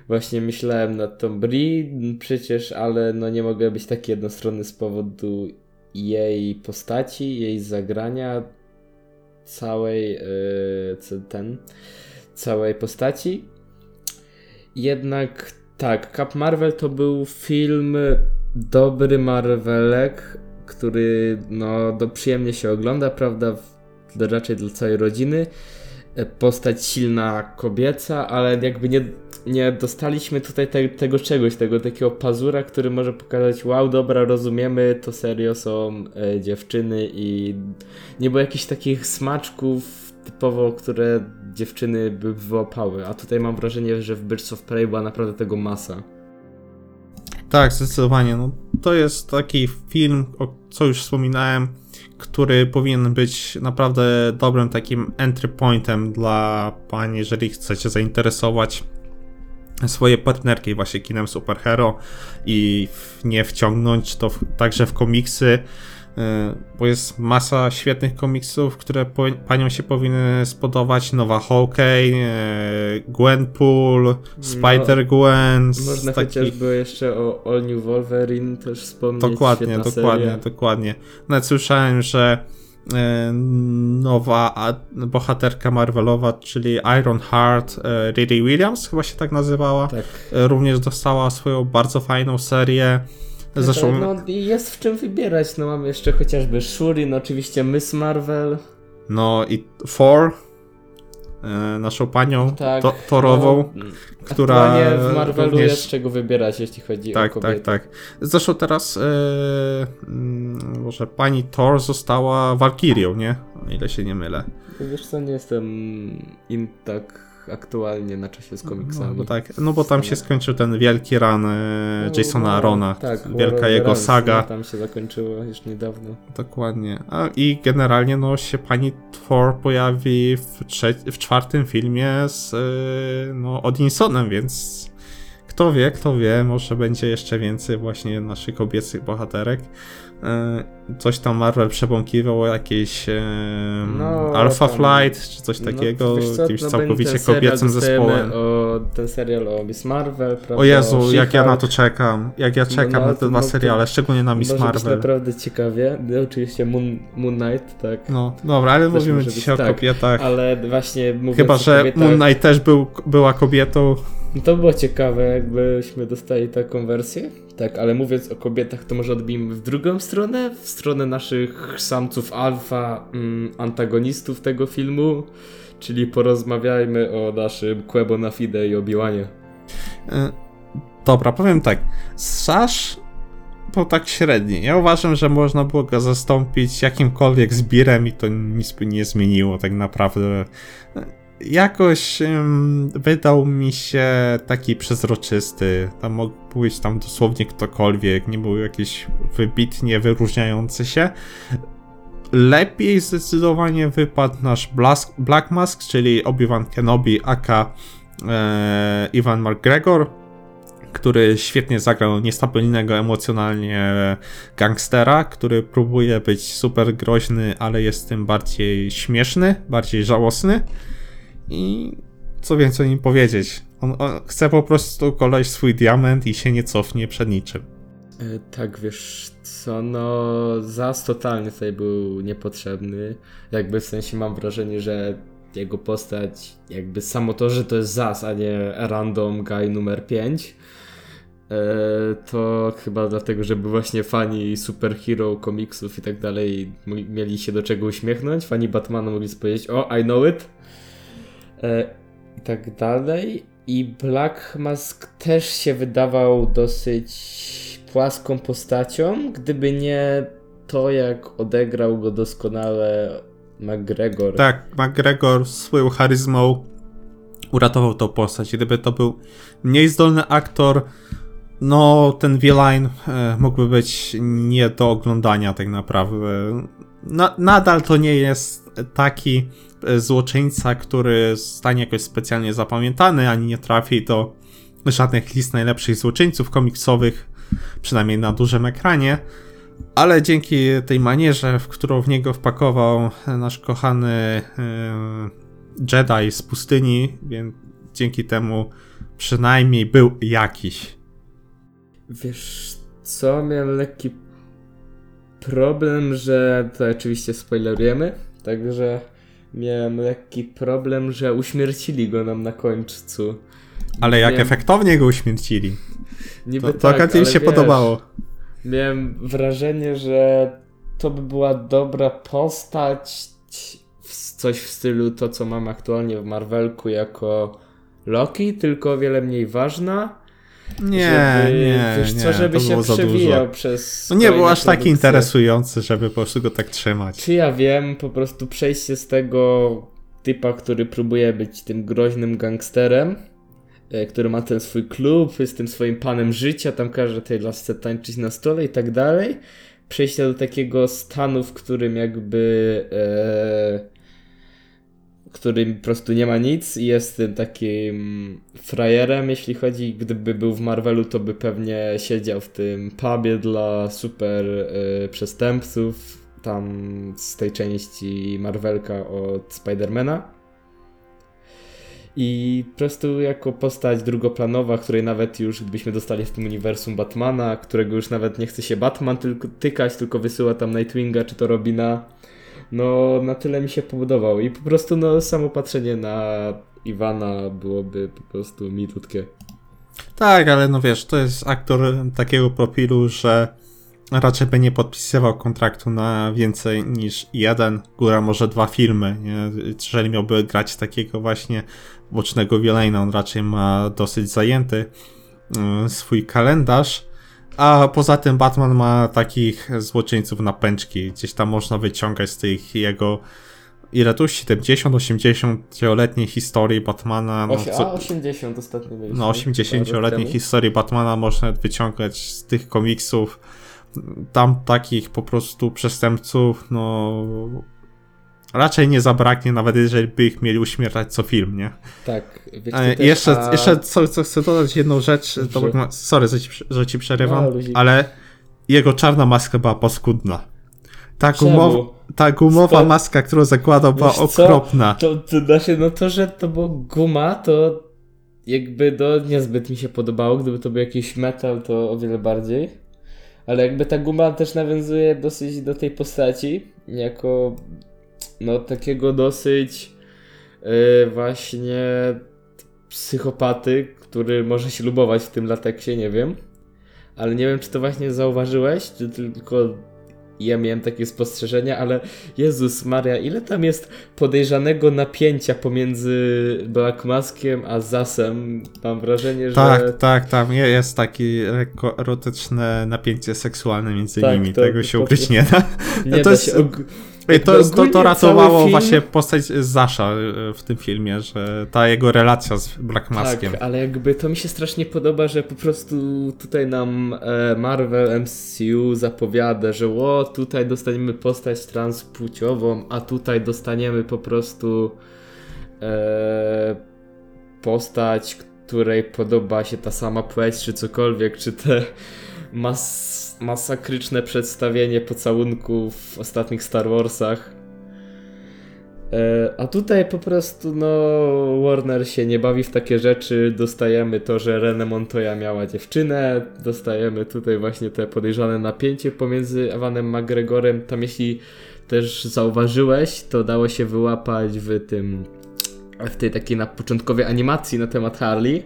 Właśnie myślałem nad tą Brie przecież, ale no nie mogę być taki jednostronny z powodu jej postaci, jej zagrania, całej yy, ten, całej postaci. Jednak tak, Cap Marvel to był film dobry Marvelek, który no, do przyjemnie się ogląda, prawda? Raczej dla całej rodziny. E, postać silna kobieca, ale jakby nie, nie dostaliśmy tutaj te, tego czegoś, tego takiego pazura, który może pokazać, wow, dobra, rozumiemy, to serio są e, dziewczyny i nie było jakichś takich smaczków typowo, które dziewczyny by wyłapały, a tutaj mam wrażenie, że w Birds of Prey była naprawdę tego masa. Tak, zdecydowanie. No, to jest taki film, o co już wspominałem, który powinien być naprawdę dobrym takim entry pointem dla pani, jeżeli chcecie zainteresować swoje partnerki właśnie kinem superhero i nie wciągnąć to w, także w komiksy, E, bo jest masa świetnych komiksów, które po, paniom się powinny spodobać. Nowa Hawkeye, e, Gwenpool, no, Spider-Gwen. No, można taki... chociażby jeszcze o All New Wolverine też wspomnieć. Dokładnie, dokładnie, seria. dokładnie. Nawet słyszałem, że nowa bohaterka Marvelowa, czyli Iron Heart, Riri Williams chyba się tak nazywała, tak. również dostała swoją bardzo fajną serię. Zresztą... No, jest w czym wybierać. No mamy jeszcze chociażby Shuri, no oczywiście Miss Marvel. No i Thor, e, naszą panią tak, to, torową, no, która w Marvelu również... jest czego wybierać, jeśli chodzi tak, o kobiety. Tak, tak, Zresztą teraz e, może pani Thor została Valkyrią, nie? O ile się nie mylę. Wiesz co, nie jestem im tak aktualnie na czasie z komiksami. No bo, tak, no bo tam się skończył ten wielki run e, no, Jasona Arona. Tak, wielka jego saga. No, tam się zakończyło już niedawno. Dokładnie. A, I generalnie no się pani Thor pojawi w, w czwartym filmie z e, no, Odinsonem, więc kto wie, kto wie, może będzie jeszcze więcej właśnie naszych kobiecych bohaterek. E, coś tam Marvel przebąkiwał o jakiejś e, no, Alpha tam, Flight, czy coś no, takiego, no, jakimś no, całkowicie kobiecym zespołem. O, ten serial o Miss Marvel, prawda? O Jezu, jak ja na to czekam. Jak ja czekam no, na te dwa seriale, szczególnie na Miss Marvel. Być naprawdę ciekawie. No, oczywiście Moon, Moon Knight, tak. No, dobra, ale też mówimy dzisiaj być, o tak, kobietach. Ale właśnie mówiąc Chyba, że kobietach... Moon Knight też był, była kobietą. No to było ciekawe, jakbyśmy dostali taką wersję. Tak, ale mówiąc o kobietach, to może odbijmy w drugą stronę, w stronę naszych samców alfa, mm, antagonistów tego filmu, czyli porozmawiajmy o naszym Quebo na Fide i Obiłanie. E, dobra, powiem tak. Sash był tak średni. Ja uważam, że można było go zastąpić jakimkolwiek zbirem i to nic by nie zmieniło tak naprawdę jakoś um, wydał mi się taki przezroczysty. Tam mógł być tam dosłownie ktokolwiek, nie był jakiś wybitnie wyróżniający się. Lepiej zdecydowanie wypadł nasz Black Mask, czyli Obi-Wan Kenobi, aka e, McGregor, który świetnie zagrał niestabilnego emocjonalnie gangstera, który próbuje być super groźny, ale jest tym bardziej śmieszny, bardziej żałosny. I co więcej nim powiedzieć? On, on, chce po prostu koleś swój diament i się nie cofnie przed niczym. E, tak, wiesz co, no Zas totalnie tutaj był niepotrzebny. Jakby w sensie mam wrażenie, że jego postać, jakby samo to, że to jest Zas, a nie random guy numer 5, to chyba dlatego, żeby właśnie fani superhero, komiksów i tak dalej mieli się do czego uśmiechnąć. Fani Batmana mogli powiedzieć, o, I know it. E, I tak dalej. I Black Mask też się wydawał dosyć płaską postacią, gdyby nie to, jak odegrał go doskonale McGregor. Tak, McGregor swoją charyzmą uratował tą postać. Gdyby to był mniej zdolny aktor, no ten V-Line e, mógłby być nie do oglądania tak naprawdę. Na, nadal to nie jest taki e, złoczyńca, który stanie jakoś specjalnie zapamiętany, ani nie trafi do żadnych list najlepszych złoczyńców komiksowych, przynajmniej na dużym ekranie. Ale dzięki tej manierze, w którą w niego wpakował nasz kochany e, Jedi z pustyni, więc dzięki temu przynajmniej był jakiś. Wiesz co, miałem lekki problem, że to oczywiście spoilerujemy, także miałem lekki problem, że uśmiercili go nam na końcu. Ale jak miałem... efektownie go uśmiercili. Niby to, to tak, mi się wiesz, podobało. Miałem wrażenie, że to by była dobra postać, coś w stylu to, co mam aktualnie w Marvelku jako Loki, tylko o wiele mniej ważna. Nie, żeby, nie, wiesz co, żeby się przewijał przez. No nie był aż taki interesujący, żeby po prostu go tak trzymać. Czy ja wiem, po prostu przejście z tego typa, który próbuje być tym groźnym gangsterem, e, który ma ten swój klub, jest tym swoim panem życia, tam każe tej lasce tańczyć na stole i tak dalej. Przejście do takiego stanu, w którym jakby. E, który po prostu nie ma nic i jest tym takim frajerem, jeśli chodzi, gdyby był w Marvelu, to by pewnie siedział w tym pubie dla super y, przestępców, tam z tej części Marvelka od Spidermana. I po prostu jako postać drugoplanowa, której nawet już gdybyśmy dostali w tym uniwersum Batmana, którego już nawet nie chce się Batman tylko tykać, tylko wysyła tam Nightwinga czy to Robina no na tyle mi się podobał i po prostu no samo patrzenie na Iwana byłoby po prostu milutkie. Tak, ale no wiesz, to jest aktor takiego profilu, że raczej by nie podpisywał kontraktu na więcej niż jeden, góra może dwa filmy, nie? Jeżeli miałby grać takiego właśnie bocznego wielejna, on raczej ma dosyć zajęty y, swój kalendarz, a poza tym Batman ma takich złoczyńców na pęczki. Gdzieś tam można wyciągać z tych jego ile tu 70, 80-letniej historii Batmana. No, co, a 80 ostatnio mieliśmy. No 80-letniej historii Batmana można wyciągać z tych komiksów. Tam takich po prostu przestępców, no raczej nie zabraknie, nawet jeżeli by ich mieli uśmiercać co film, nie? Tak. Wiecie, też, jeszcze, a... jeszcze co, co, chcę dodać jedną rzecz, to, sorry, że ci, że ci przerywam, no, ale jego czarna maska była paskudna. Ta, gumow, ta gumowa Spo... maska, którą zakładał, była Wiesz okropna. To, to znaczy, no to, że to była guma, to jakby to niezbyt mi się podobało. Gdyby to był jakiś metal, to o wiele bardziej. Ale jakby ta guma też nawiązuje dosyć do tej postaci, jako no takiego dosyć yy, właśnie psychopaty, który może się lubować w tym lateksie, nie wiem. Ale nie wiem, czy to właśnie zauważyłeś, czy tylko ja miałem takie spostrzeżenia, ale Jezus Maria, ile tam jest podejrzanego napięcia pomiędzy Black Maskiem a Zasem? Mam wrażenie, że... Tak, tak, tam jest takie erotyczne napięcie seksualne między tak, nimi, to, tego się ukryć nie da. (laughs) Nie to da jest... się to, to, to ratowało film... właśnie postać Zasza e, w tym filmie, że ta jego relacja z Black Maskiem. Tak, ale jakby to mi się strasznie podoba, że po prostu tutaj nam e, Marvel MCU zapowiada, że o, tutaj dostaniemy postać transpłciową, a tutaj dostaniemy po prostu e, postać, której podoba się ta sama płeć, czy cokolwiek, czy te (laughs) mas masakryczne przedstawienie pocałunków w ostatnich Star Warsach. E, a tutaj po prostu, no, Warner się nie bawi w takie rzeczy. Dostajemy to, że Rene Montoya miała dziewczynę. Dostajemy tutaj właśnie te podejrzane napięcie pomiędzy Evanem McGregorem. Tam, jeśli też zauważyłeś, to dało się wyłapać w tym, w tej takiej na początkowej animacji na temat Harley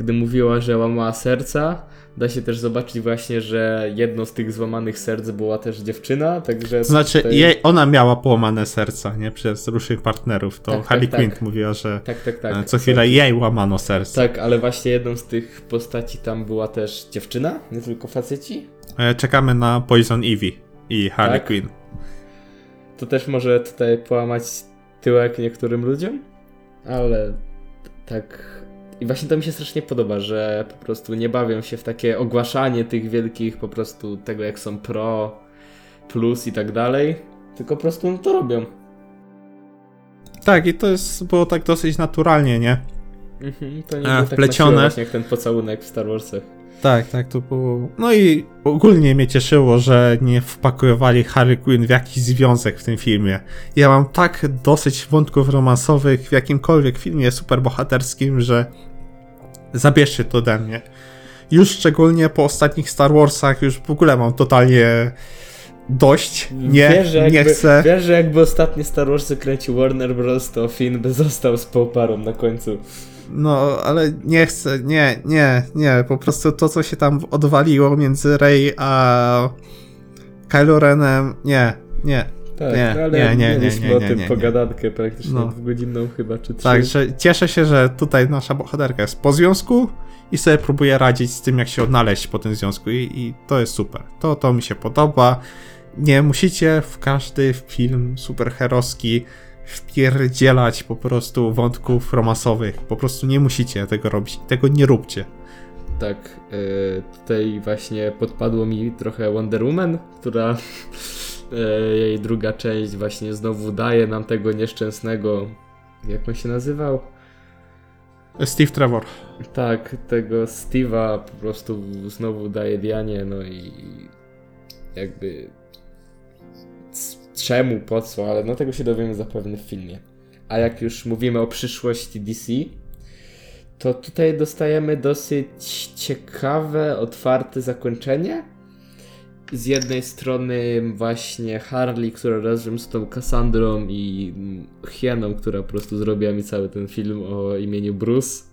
gdy mówiła, że łamała serca, da się też zobaczyć właśnie, że jedno z tych złamanych serc była też dziewczyna, także... Znaczy, tutaj- jej, ona miała połamane serca, nie? Przez różnych partnerów. To Tak, tak, Harley tak. Quinn mówiła, że Tak, tak, tak. e, co chwilę jej łamano serce. Tak, ale właśnie jedną z tych postaci tam była też dziewczyna, nie tylko faceci. E, Czekamy na Poison Ivy i Harley Tak? Quinn. To też może tutaj połamać tyłek niektórym ludziom, ale tak. I właśnie to mi się strasznie podoba, że po prostu nie bawią się w takie ogłaszanie tych wielkich, po prostu tego jak są pro, plus i tak dalej, tylko po prostu no to robią. Tak, i to jest, było tak dosyć naturalnie, nie? Mhm, to nie A, było tak wplecione. siłę właśnie jak ten pocałunek w Star Warsach. Tak, tak, to było. No i ogólnie mnie cieszyło, że nie wpakowali Harley Quinn w jakiś związek w tym filmie. Ja mam tak dosyć wątków romansowych w jakimkolwiek filmie superbohaterskim, że zabierzcie to ode mnie. Już szczególnie po ostatnich Star Warsach już w ogóle mam totalnie dość. Nie, jakby, nie chcę. Wiesz, że jakby ostatnie Star Warsy kręcił Warner Bros., to Finn by został z Poparą na końcu. No, ale nie chcę, nie, nie, nie. Po prostu to, co się tam odwaliło między Rey a Kylo Renem, nie, nie. Tak, Nie, ale nie, nie, nie, mieliśmy nie, o nie, tym nie, nie. pogadankę praktycznie No. dwugodzinną chyba, czy trzy. Także cieszę się, że tutaj nasza bohaterka jest po związku i sobie próbuje radzić z tym, jak się odnaleźć po tym związku i, i to jest super. To, to mi się podoba. Nie musicie w każdy film superherowski wpierdzielać po prostu wątków romansowych. Po prostu nie musicie tego robić. Tego nie róbcie. Tak, e, tutaj właśnie podpadło mi trochę Wonder Woman, która jej druga część właśnie znowu daje nam tego nieszczęsnego, jak on się nazywał? Steve Trevor. Tak, tego Steve'a po prostu znowu daje Dianie, no i jakby czemu, po co, ale no tego się dowiemy zapewne w filmie. A jak już mówimy o przyszłości DC, to tutaj dostajemy dosyć ciekawe, otwarte zakończenie. Z jednej strony właśnie Harley, która razem z tą Cassandrą i Hieną, która po prostu zrobiła mi cały ten film o imieniu Bruce,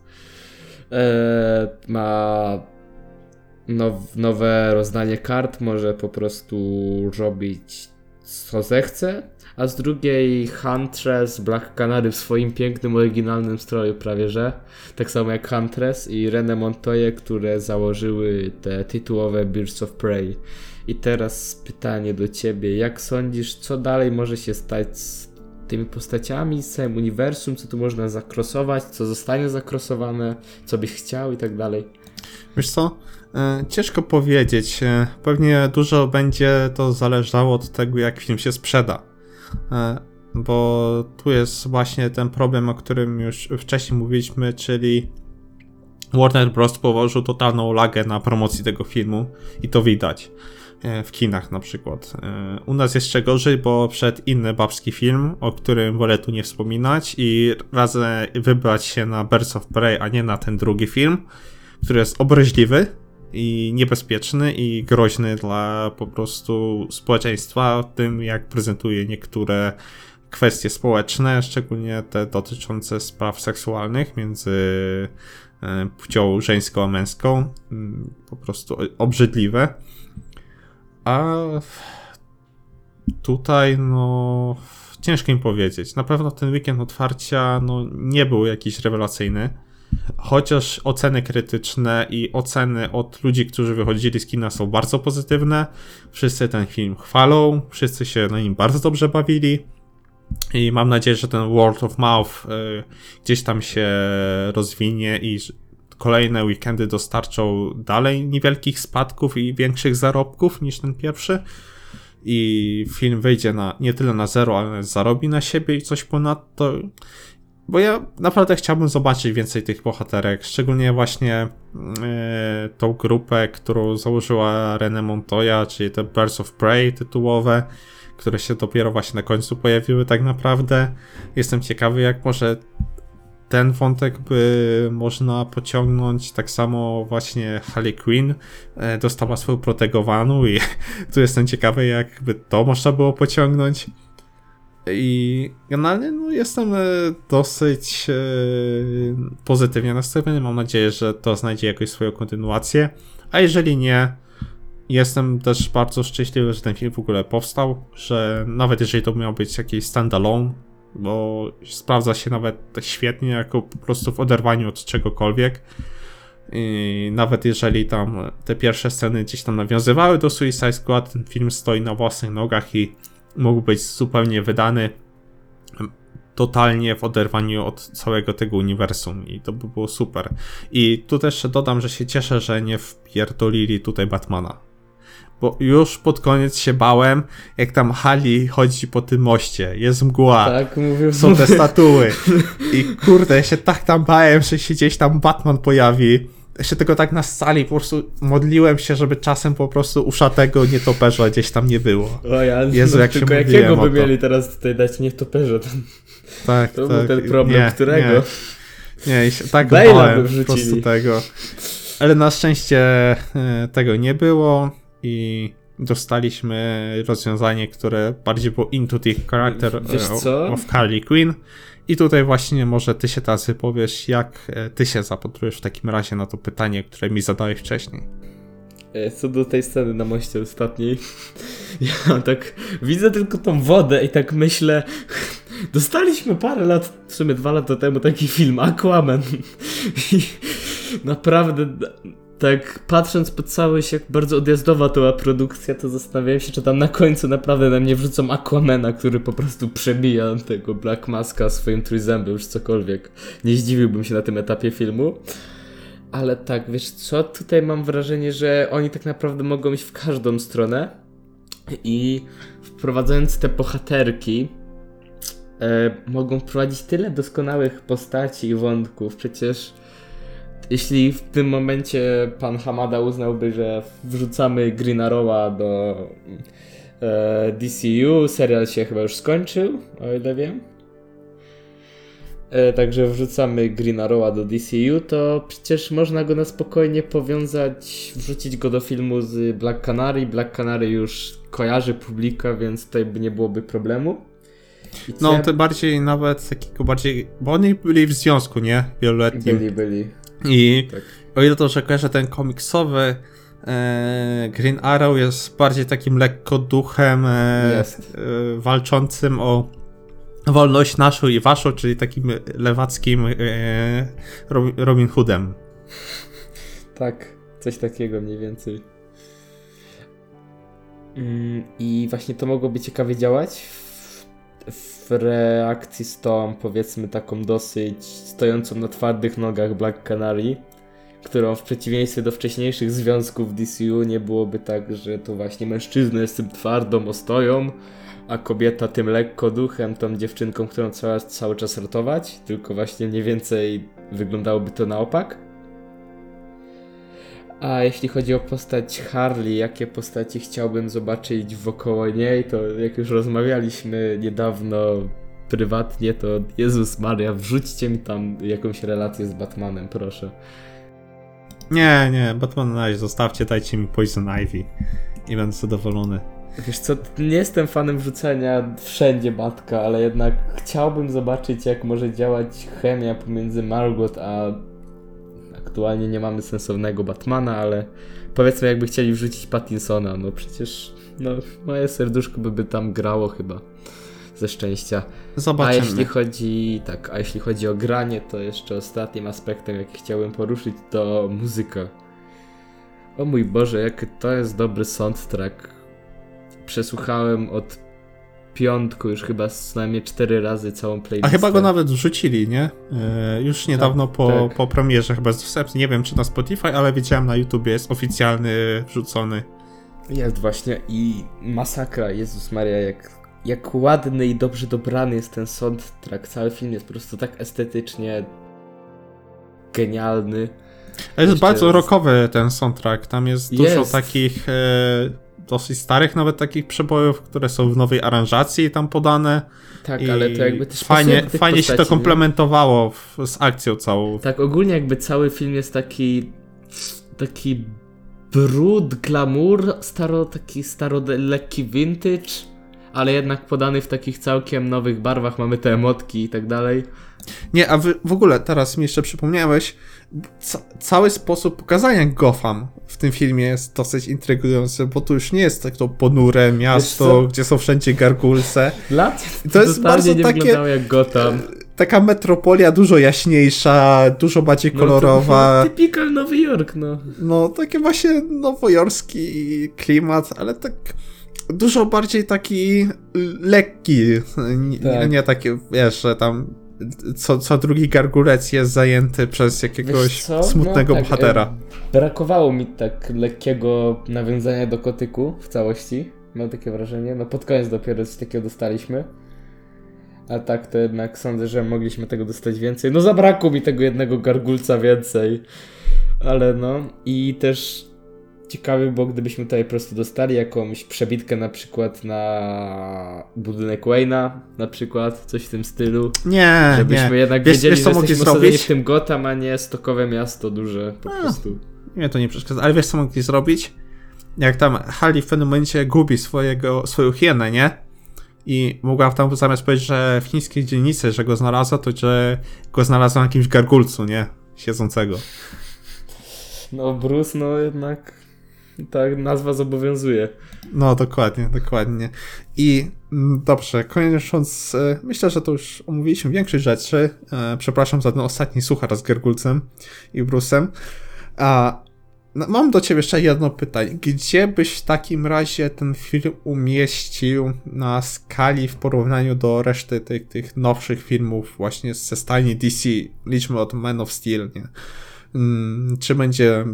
e, ma now, nowe rozdanie kart, może po prostu robić co zechce, a z drugiej Huntress, Black Canary w swoim pięknym, oryginalnym stroju prawie że, tak samo jak Huntress i René Montoya, które założyły te tytułowe Birds of Prey. I teraz pytanie do ciebie, jak sądzisz, co dalej może się stać z tymi postaciami, z całym uniwersum, co tu można zakrosować, co zostanie zakrosowane, co byś chciał i tak dalej. Wiesz co? E, Ciężko powiedzieć. E, Pewnie dużo będzie to zależało od tego, jak film się sprzeda. E, Bo tu jest właśnie ten problem, o którym już wcześniej mówiliśmy, czyli Warner Bros. położył totalną lagę na promocji tego filmu i to widać. E, W kinach na przykład. E, U nas jeszcze gorzej, bo przed inny babski film, o którym wolę tu nie wspominać i razem wybrać się na Birds of Prey, a nie na ten drugi film który jest obraźliwy i niebezpieczny i groźny dla po prostu społeczeństwa, tym jak prezentuje niektóre kwestie społeczne, szczególnie te dotyczące spraw seksualnych między e, płcią żeńską a męską, Mm, po prostu obrzydliwe. A tutaj, no, ciężko im powiedzieć. Na pewno ten weekend otwarcia, no, nie był jakiś rewelacyjny. Chociaż oceny krytyczne i oceny od ludzi, którzy wychodzili z kina są bardzo pozytywne. Wszyscy ten film chwalą, wszyscy się na nim bardzo dobrze bawili. I mam nadzieję, że ten word of mouth y, gdzieś tam się rozwinie i kolejne weekendy dostarczą dalej niewielkich spadków i większych zarobków niż ten pierwszy. I film wyjdzie na nie tyle na zero, ale zarobi na siebie i coś ponadto. Bo ja naprawdę chciałbym zobaczyć więcej tych bohaterek, szczególnie właśnie e, tą grupę, którą założyła René Montoya, czyli te Birds of Prey tytułowe, które się dopiero właśnie na końcu pojawiły tak naprawdę. Jestem ciekawy, jak może ten wątek by można pociągnąć. Tak samo właśnie Harley Quinn e, dostała swoją protegowaną i (laughs) tu jestem ciekawy, jak by to można było pociągnąć. I generalnie no, jestem e, dosyć e, pozytywnie nastawiony. Mam nadzieję, że to znajdzie jakoś swoją kontynuację. A jeżeli nie, jestem też bardzo szczęśliwy, że ten film w ogóle powstał. Że nawet jeżeli to miał być jakiś standalone, bo sprawdza się nawet świetnie, jako po prostu w oderwaniu od czegokolwiek. I nawet jeżeli tam te pierwsze sceny gdzieś tam nawiązywały do Suicide Squad, ten film stoi na własnych nogach i mógł być zupełnie wydany totalnie w oderwaniu od całego tego uniwersum i to by było super. I tu też dodam, że się cieszę, że nie wpierdolili tutaj Batmana. Bo już pod koniec się bałem, jak tam Hali chodzi po tym moście, jest mgła, Tak, mówił. są te (laughs) statuły i kurde, ja się tak tam bałem, że się gdzieś tam Batman pojawi. Ja się tylko tak na sali po prostu modliłem się, żeby czasem po prostu uszatego nietoperza gdzieś tam nie było. O ja, Jezu, jak się tylko jakiego by mieli teraz tutaj dać nietoperza? To, Tak, to tak. był ten problem, nie, którego? Nie, nie się tak Bale'a bałem po prostu tego. Ale na szczęście e, tego nie było i dostaliśmy rozwiązanie, które bardziej było into the character e, of Harley Quinn. I tutaj właśnie może ty się teraz wypowiesz, jak e, ty się zapatrujesz w takim razie na to pytanie, które mi zadałeś wcześniej. E, Co do tej sceny na moście ostatniej, (laughs) ja tak widzę tylko tą wodę i tak myślę, (laughs) dostaliśmy parę lat, w sumie dwa lata temu taki film Aquaman (laughs) i naprawdę tak patrząc po całość jak bardzo odjazdowa to była produkcja, to zastanawiałem się, czy tam na końcu naprawdę na mnie wrzucą Aquamana, który po prostu przebija tego Black Maska swoim trójzębem, już cokolwiek. Nie zdziwiłbym się na tym etapie filmu. Ale tak, wiesz co, tutaj mam wrażenie, że oni tak naprawdę mogą iść w każdą stronę i wprowadzając te bohaterki e, mogą wprowadzić tyle doskonałych postaci i wątków. Przecież jeśli w tym momencie pan Hamada uznałby, że wrzucamy Green Arrowa do e, DCU, serial się chyba już skończył, o ile wiem. E, także wrzucamy Green Arrowa do DCU, to przecież można go na spokojnie powiązać, wrzucić go do filmu z Black Canary. Black Canary już kojarzy publika, więc tutaj nie byłoby problemu. No, to bardziej nawet takiego bardziej, bo oni byli w związku, nie? Wieloletnim. byli, byli. I Tak. o ile to, że ten komiksowy e, Green Arrow jest bardziej takim lekko duchem e, e, walczącym o wolność naszą i waszą, czyli takim lewackim e, Ro- Robin Hoodem. Tak, coś takiego mniej więcej. Mm, I właśnie to mogłoby ciekawie działać w, reakcji z tą, powiedzmy, taką dosyć stojącą na twardych nogach Black Canary, którą w przeciwieństwie do wcześniejszych związków DCU nie byłoby tak, że to właśnie mężczyzna jest tym twardą ostoją, a kobieta tym lekko duchem, tą dziewczynką, którą trzeba cały czas ratować, tylko właśnie mniej więcej wyglądałoby to na opak. A jeśli chodzi o postać Harley, jakie postaci chciałbym zobaczyć wokoło niej, to jak już rozmawialiśmy niedawno prywatnie, to Jezus Maria, wrzućcie mi tam jakąś relację z Batmanem, proszę. Nie, nie, Batman na razie zostawcie, dajcie mi Poison Ivy i będę zadowolony. Wiesz co, nie jestem fanem wrzucania wszędzie Batka, ale jednak chciałbym zobaczyć, jak może działać chemia pomiędzy Margot a aktualnie nie mamy sensownego Batmana, ale powiedzmy jakby chcieli wrzucić Pattinsona, no przecież no, moje serduszko by, by tam grało chyba ze szczęścia. A Zobaczymy. jeśli chodzi tak, a jeśli chodzi o granie, to jeszcze ostatnim aspektem, jaki chciałbym poruszyć, to muzyka. O mój Boże, jak to jest dobry soundtrack. Przesłuchałem od piątku już chyba co najmniej cztery razy całą playlistę. A chyba go nawet wrzucili, nie? E, już niedawno po, tak. po premierze chyba dostępny. Nie wiem czy na Spotify, ale widziałem na YouTubie jest oficjalny wrzucony. Jest właśnie i masakra, Jezus Maria, jak, jak ładny i dobrze dobrany jest ten soundtrack. Cały film jest po prostu tak estetycznie genialny. Jest Jeszcze bardzo jest- rockowy ten soundtrack. Tam jest dużo Jest. takich e, dosyć starych nawet takich przebojów, które są w nowej aranżacji tam podane. Tak, I ale to jakby też fajnie, fajnie się to postaci, komplementowało w, z akcją całą. Tak, ogólnie jakby cały film jest taki taki brud, glamour, staro, taki staro lekki vintage, ale jednak podany w takich całkiem nowych barwach, mamy te emotki i tak dalej. Nie, a w ogóle teraz mi jeszcze przypomniałeś, ca cały sposób pokazania Gotham w tym filmie jest dosyć intrygujący, bo tu już nie jest tak to ponure miasto, gdzie są wszędzie gargulce. Dla to, to jest bardzo nie takie, jak Gotham. Taka metropolia dużo jaśniejsza, dużo bardziej no, kolorowa. No, (laughs) typical Nowy Jork, no. No, takie właśnie nowojorski klimat, ale tak dużo bardziej taki lekki, nie, tak. nie taki, wiesz, że tam co, co drugi gargulec jest zajęty przez jakiegoś smutnego no, tak, bohatera. Brakowało mi tak lekkiego nawiązania do kotyku w całości. Mam takie wrażenie. No pod koniec dopiero coś takiego dostaliśmy. A tak to jednak sądzę, że mogliśmy tego dostać więcej. No zabrakło mi tego jednego gargulca więcej. Ale no. I też ciekawy, bo gdybyśmy tutaj po prostu dostali jakąś przebitkę na przykład na budynek Wayne'a, na przykład, coś w tym stylu. Nie, Żebyśmy nie. jednak wiesz, wiedzieli, wiesz, że jesteśmy zrobić? w tym Gotham, a nie stokowe miasto duże, po a, prostu. Nie, to nie przeszkadza, ale wiesz co mogli zrobić? Jak tam Harley w pewnym momencie gubi swojego, swoją hienę, nie? I mogła tam zamiast powiedzieć, że w chińskiej dzielnicy, że go znalazła, to że go znalazła na jakimś gargulcu, nie? Siedzącego. No, Bruce, no jednak tak nazwa zobowiązuje. No, dokładnie, dokładnie. I mm, dobrze, kończąc, e, myślę, że to już omówiliśmy większość rzeczy. E, przepraszam za ten ostatni suchar z Gergulcem i Brusem. A no, mam do ciebie jeszcze jedno pytanie. Gdzie byś w takim razie ten film umieścił na skali w porównaniu do reszty tych, tych nowszych filmów właśnie ze stajni DC? Liczmy od Man of Steel, nie? Hmm, czy będzie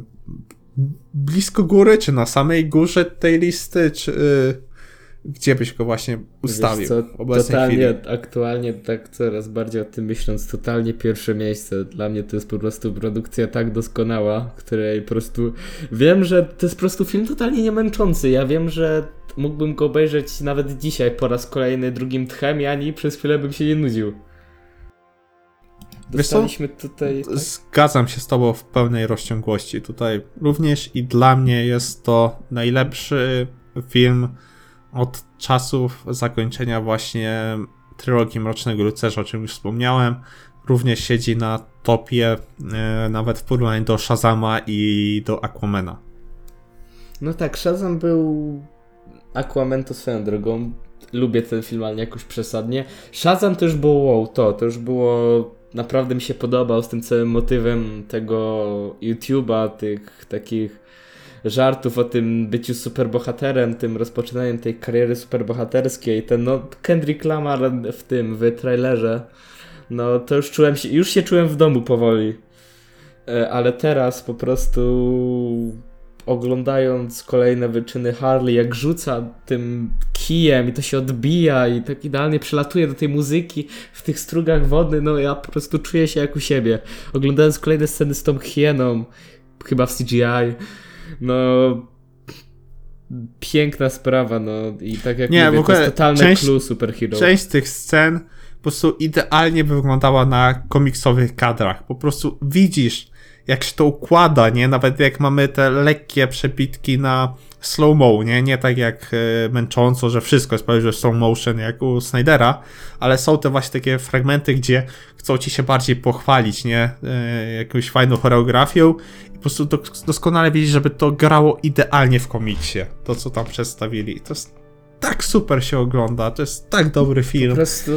blisko góry, czy na samej górze tej listy, czy y, gdzie byś go właśnie ustawił co, w totalnie, chwili? Aktualnie tak coraz bardziej o tym myśląc, totalnie pierwsze miejsce. Dla mnie to jest po prostu produkcja tak doskonała, której po prostu wiem, że to jest po prostu film totalnie niemęczący. Ja wiem, że mógłbym go obejrzeć nawet dzisiaj po raz kolejny drugim tchem i ani przez chwilę bym się nie nudził. Dostaliśmy tutaj. Tak? Zgadzam się z Tobą w pełnej rozciągłości. Tutaj również i dla mnie jest to najlepszy film od czasów zakończenia właśnie trylogii Mrocznego Rycerza, o czym już wspomniałem. Również siedzi na topie, e, nawet w porównaniu do Shazama i do Aquamena. No tak, Shazam był. Aquaman to swoją drogą. Lubię ten film, ale jakoś przesadnie. Shazam to już było wow, to, to już było naprawdę mi się podobał z tym całym motywem tego YouTube'a, tych takich żartów o tym byciu superbohaterem, tym rozpoczynaniem tej kariery superbohaterskiej. Ten no, Kendrick Lamar w tym, w trailerze. No to już czułem się, już się czułem w domu powoli. E, ale teraz po prostu oglądając kolejne wyczyny Harley, jak rzuca tym kijem i to się odbija i tak idealnie przelatuje do tej muzyki w tych strugach wody, no ja po prostu czuję się jak u siebie. Oglądając kolejne sceny z tą hieną, chyba w CGI, no piękna sprawa, no i tak jak Nie, mówię, w ogóle to jest totalne część, clue superhero. Część tych scen po prostu idealnie by wyglądała na komiksowych kadrach. Po prostu widzisz jak się to układa, nie? Nawet jak mamy te lekkie przepitki na slow-mo, nie? Nie tak jak e, męcząco, że wszystko jest prawie slow motion jak u Snydera, ale są te właśnie takie fragmenty, gdzie chcą ci się bardziej pochwalić, nie? E, jakąś fajną choreografią i po prostu doskonale widzieć, żeby to grało idealnie w komiksie, to co tam przedstawili. To jest tak super się ogląda, to jest tak dobry film. Po prostu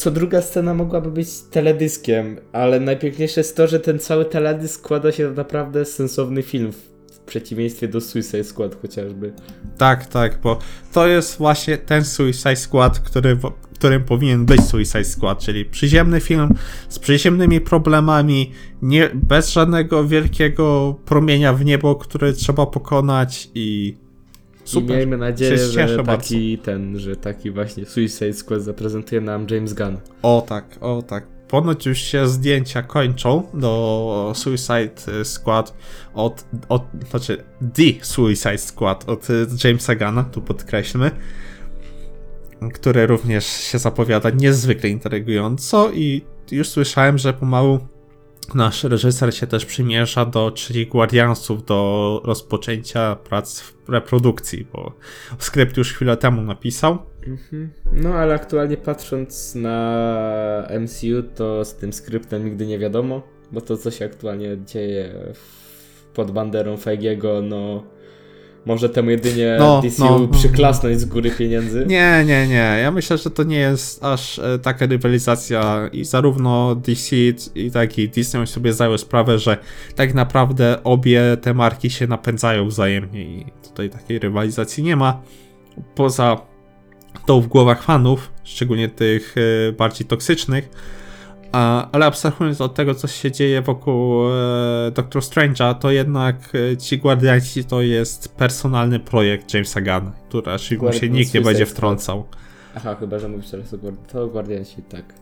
co druga scena mogłaby być teledyskiem, ale najpiękniejsze jest to, że ten cały teledysk składa się na naprawdę sensowny film w przeciwieństwie do Suicide Squad chociażby. Tak, tak, bo to jest właśnie ten Suicide Squad, który, którym powinien być Suicide Squad, czyli przyziemny film z przyziemnymi problemami, nie, bez żadnego wielkiego promienia w niebo, który trzeba pokonać i Super. I miejmy nadzieję, że taki bardzo. ten, że taki właśnie Suicide Squad zaprezentuje nam James Gunn. O tak, o tak. Ponoć już się zdjęcia kończą do Suicide Squad od, od znaczy The Suicide Squad od Jamesa Gunna, tu podkreślmy, które również się zapowiada niezwykle intrygująco i już słyszałem, że pomału nasz reżyser się też przymierza do trzech Guardiansów do rozpoczęcia prac w reprodukcji, bo skrypt już chwilę temu napisał. Mhm. No ale aktualnie patrząc na MCU, to z tym skryptem nigdy nie wiadomo, bo to co się aktualnie dzieje pod banderą Feigiego, no może temu jedynie No, DCU no. przyklasnąć z góry pieniędzy. Nie, nie, nie. Ja myślę, że to nie jest aż e, taka rywalizacja i zarówno DC i tak i Disney sobie zdają sprawę, że tak naprawdę obie te marki się napędzają wzajemnie i tutaj takiej rywalizacji nie ma. Poza tą w głowach fanów, szczególnie tych e, bardziej toksycznych, ale abstrahując od tego, co się dzieje wokół e, Doctor Strange'a, to jednak e, ci Guardianci to jest personalny projekt Jamesa Gunn, który raczej mu się nikt nie będzie wtrącał. Aha, chyba, że mówisz teraz o Guardianci, tak.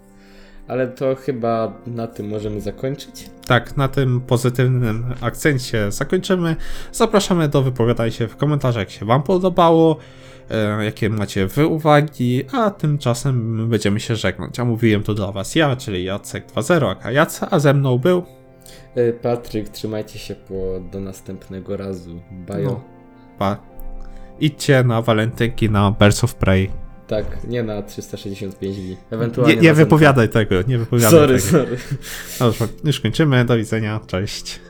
Ale to chyba na tym możemy zakończyć. Tak, na tym pozytywnym akcencie zakończymy. Zapraszamy do wypowiadania się w komentarzach, jak się Wam podobało, e, jakie macie Wy uwagi, a tymczasem będziemy się żegnać. A mówiłem to dla Was ja, czyli Jacek 2.0, aka Jaca, a ze mną był E, Patryk, trzymajcie się po, do następnego razu. Bajo. No. Pa. Idźcie na walentynki na Birds of Prey. Tak, nie na 365 dni. Nie, Ewentualnie nie na wypowiadaj tego, nie wypowiadaj Sorry, tego. sorry. Dobrze, już kończymy, do widzenia, cześć.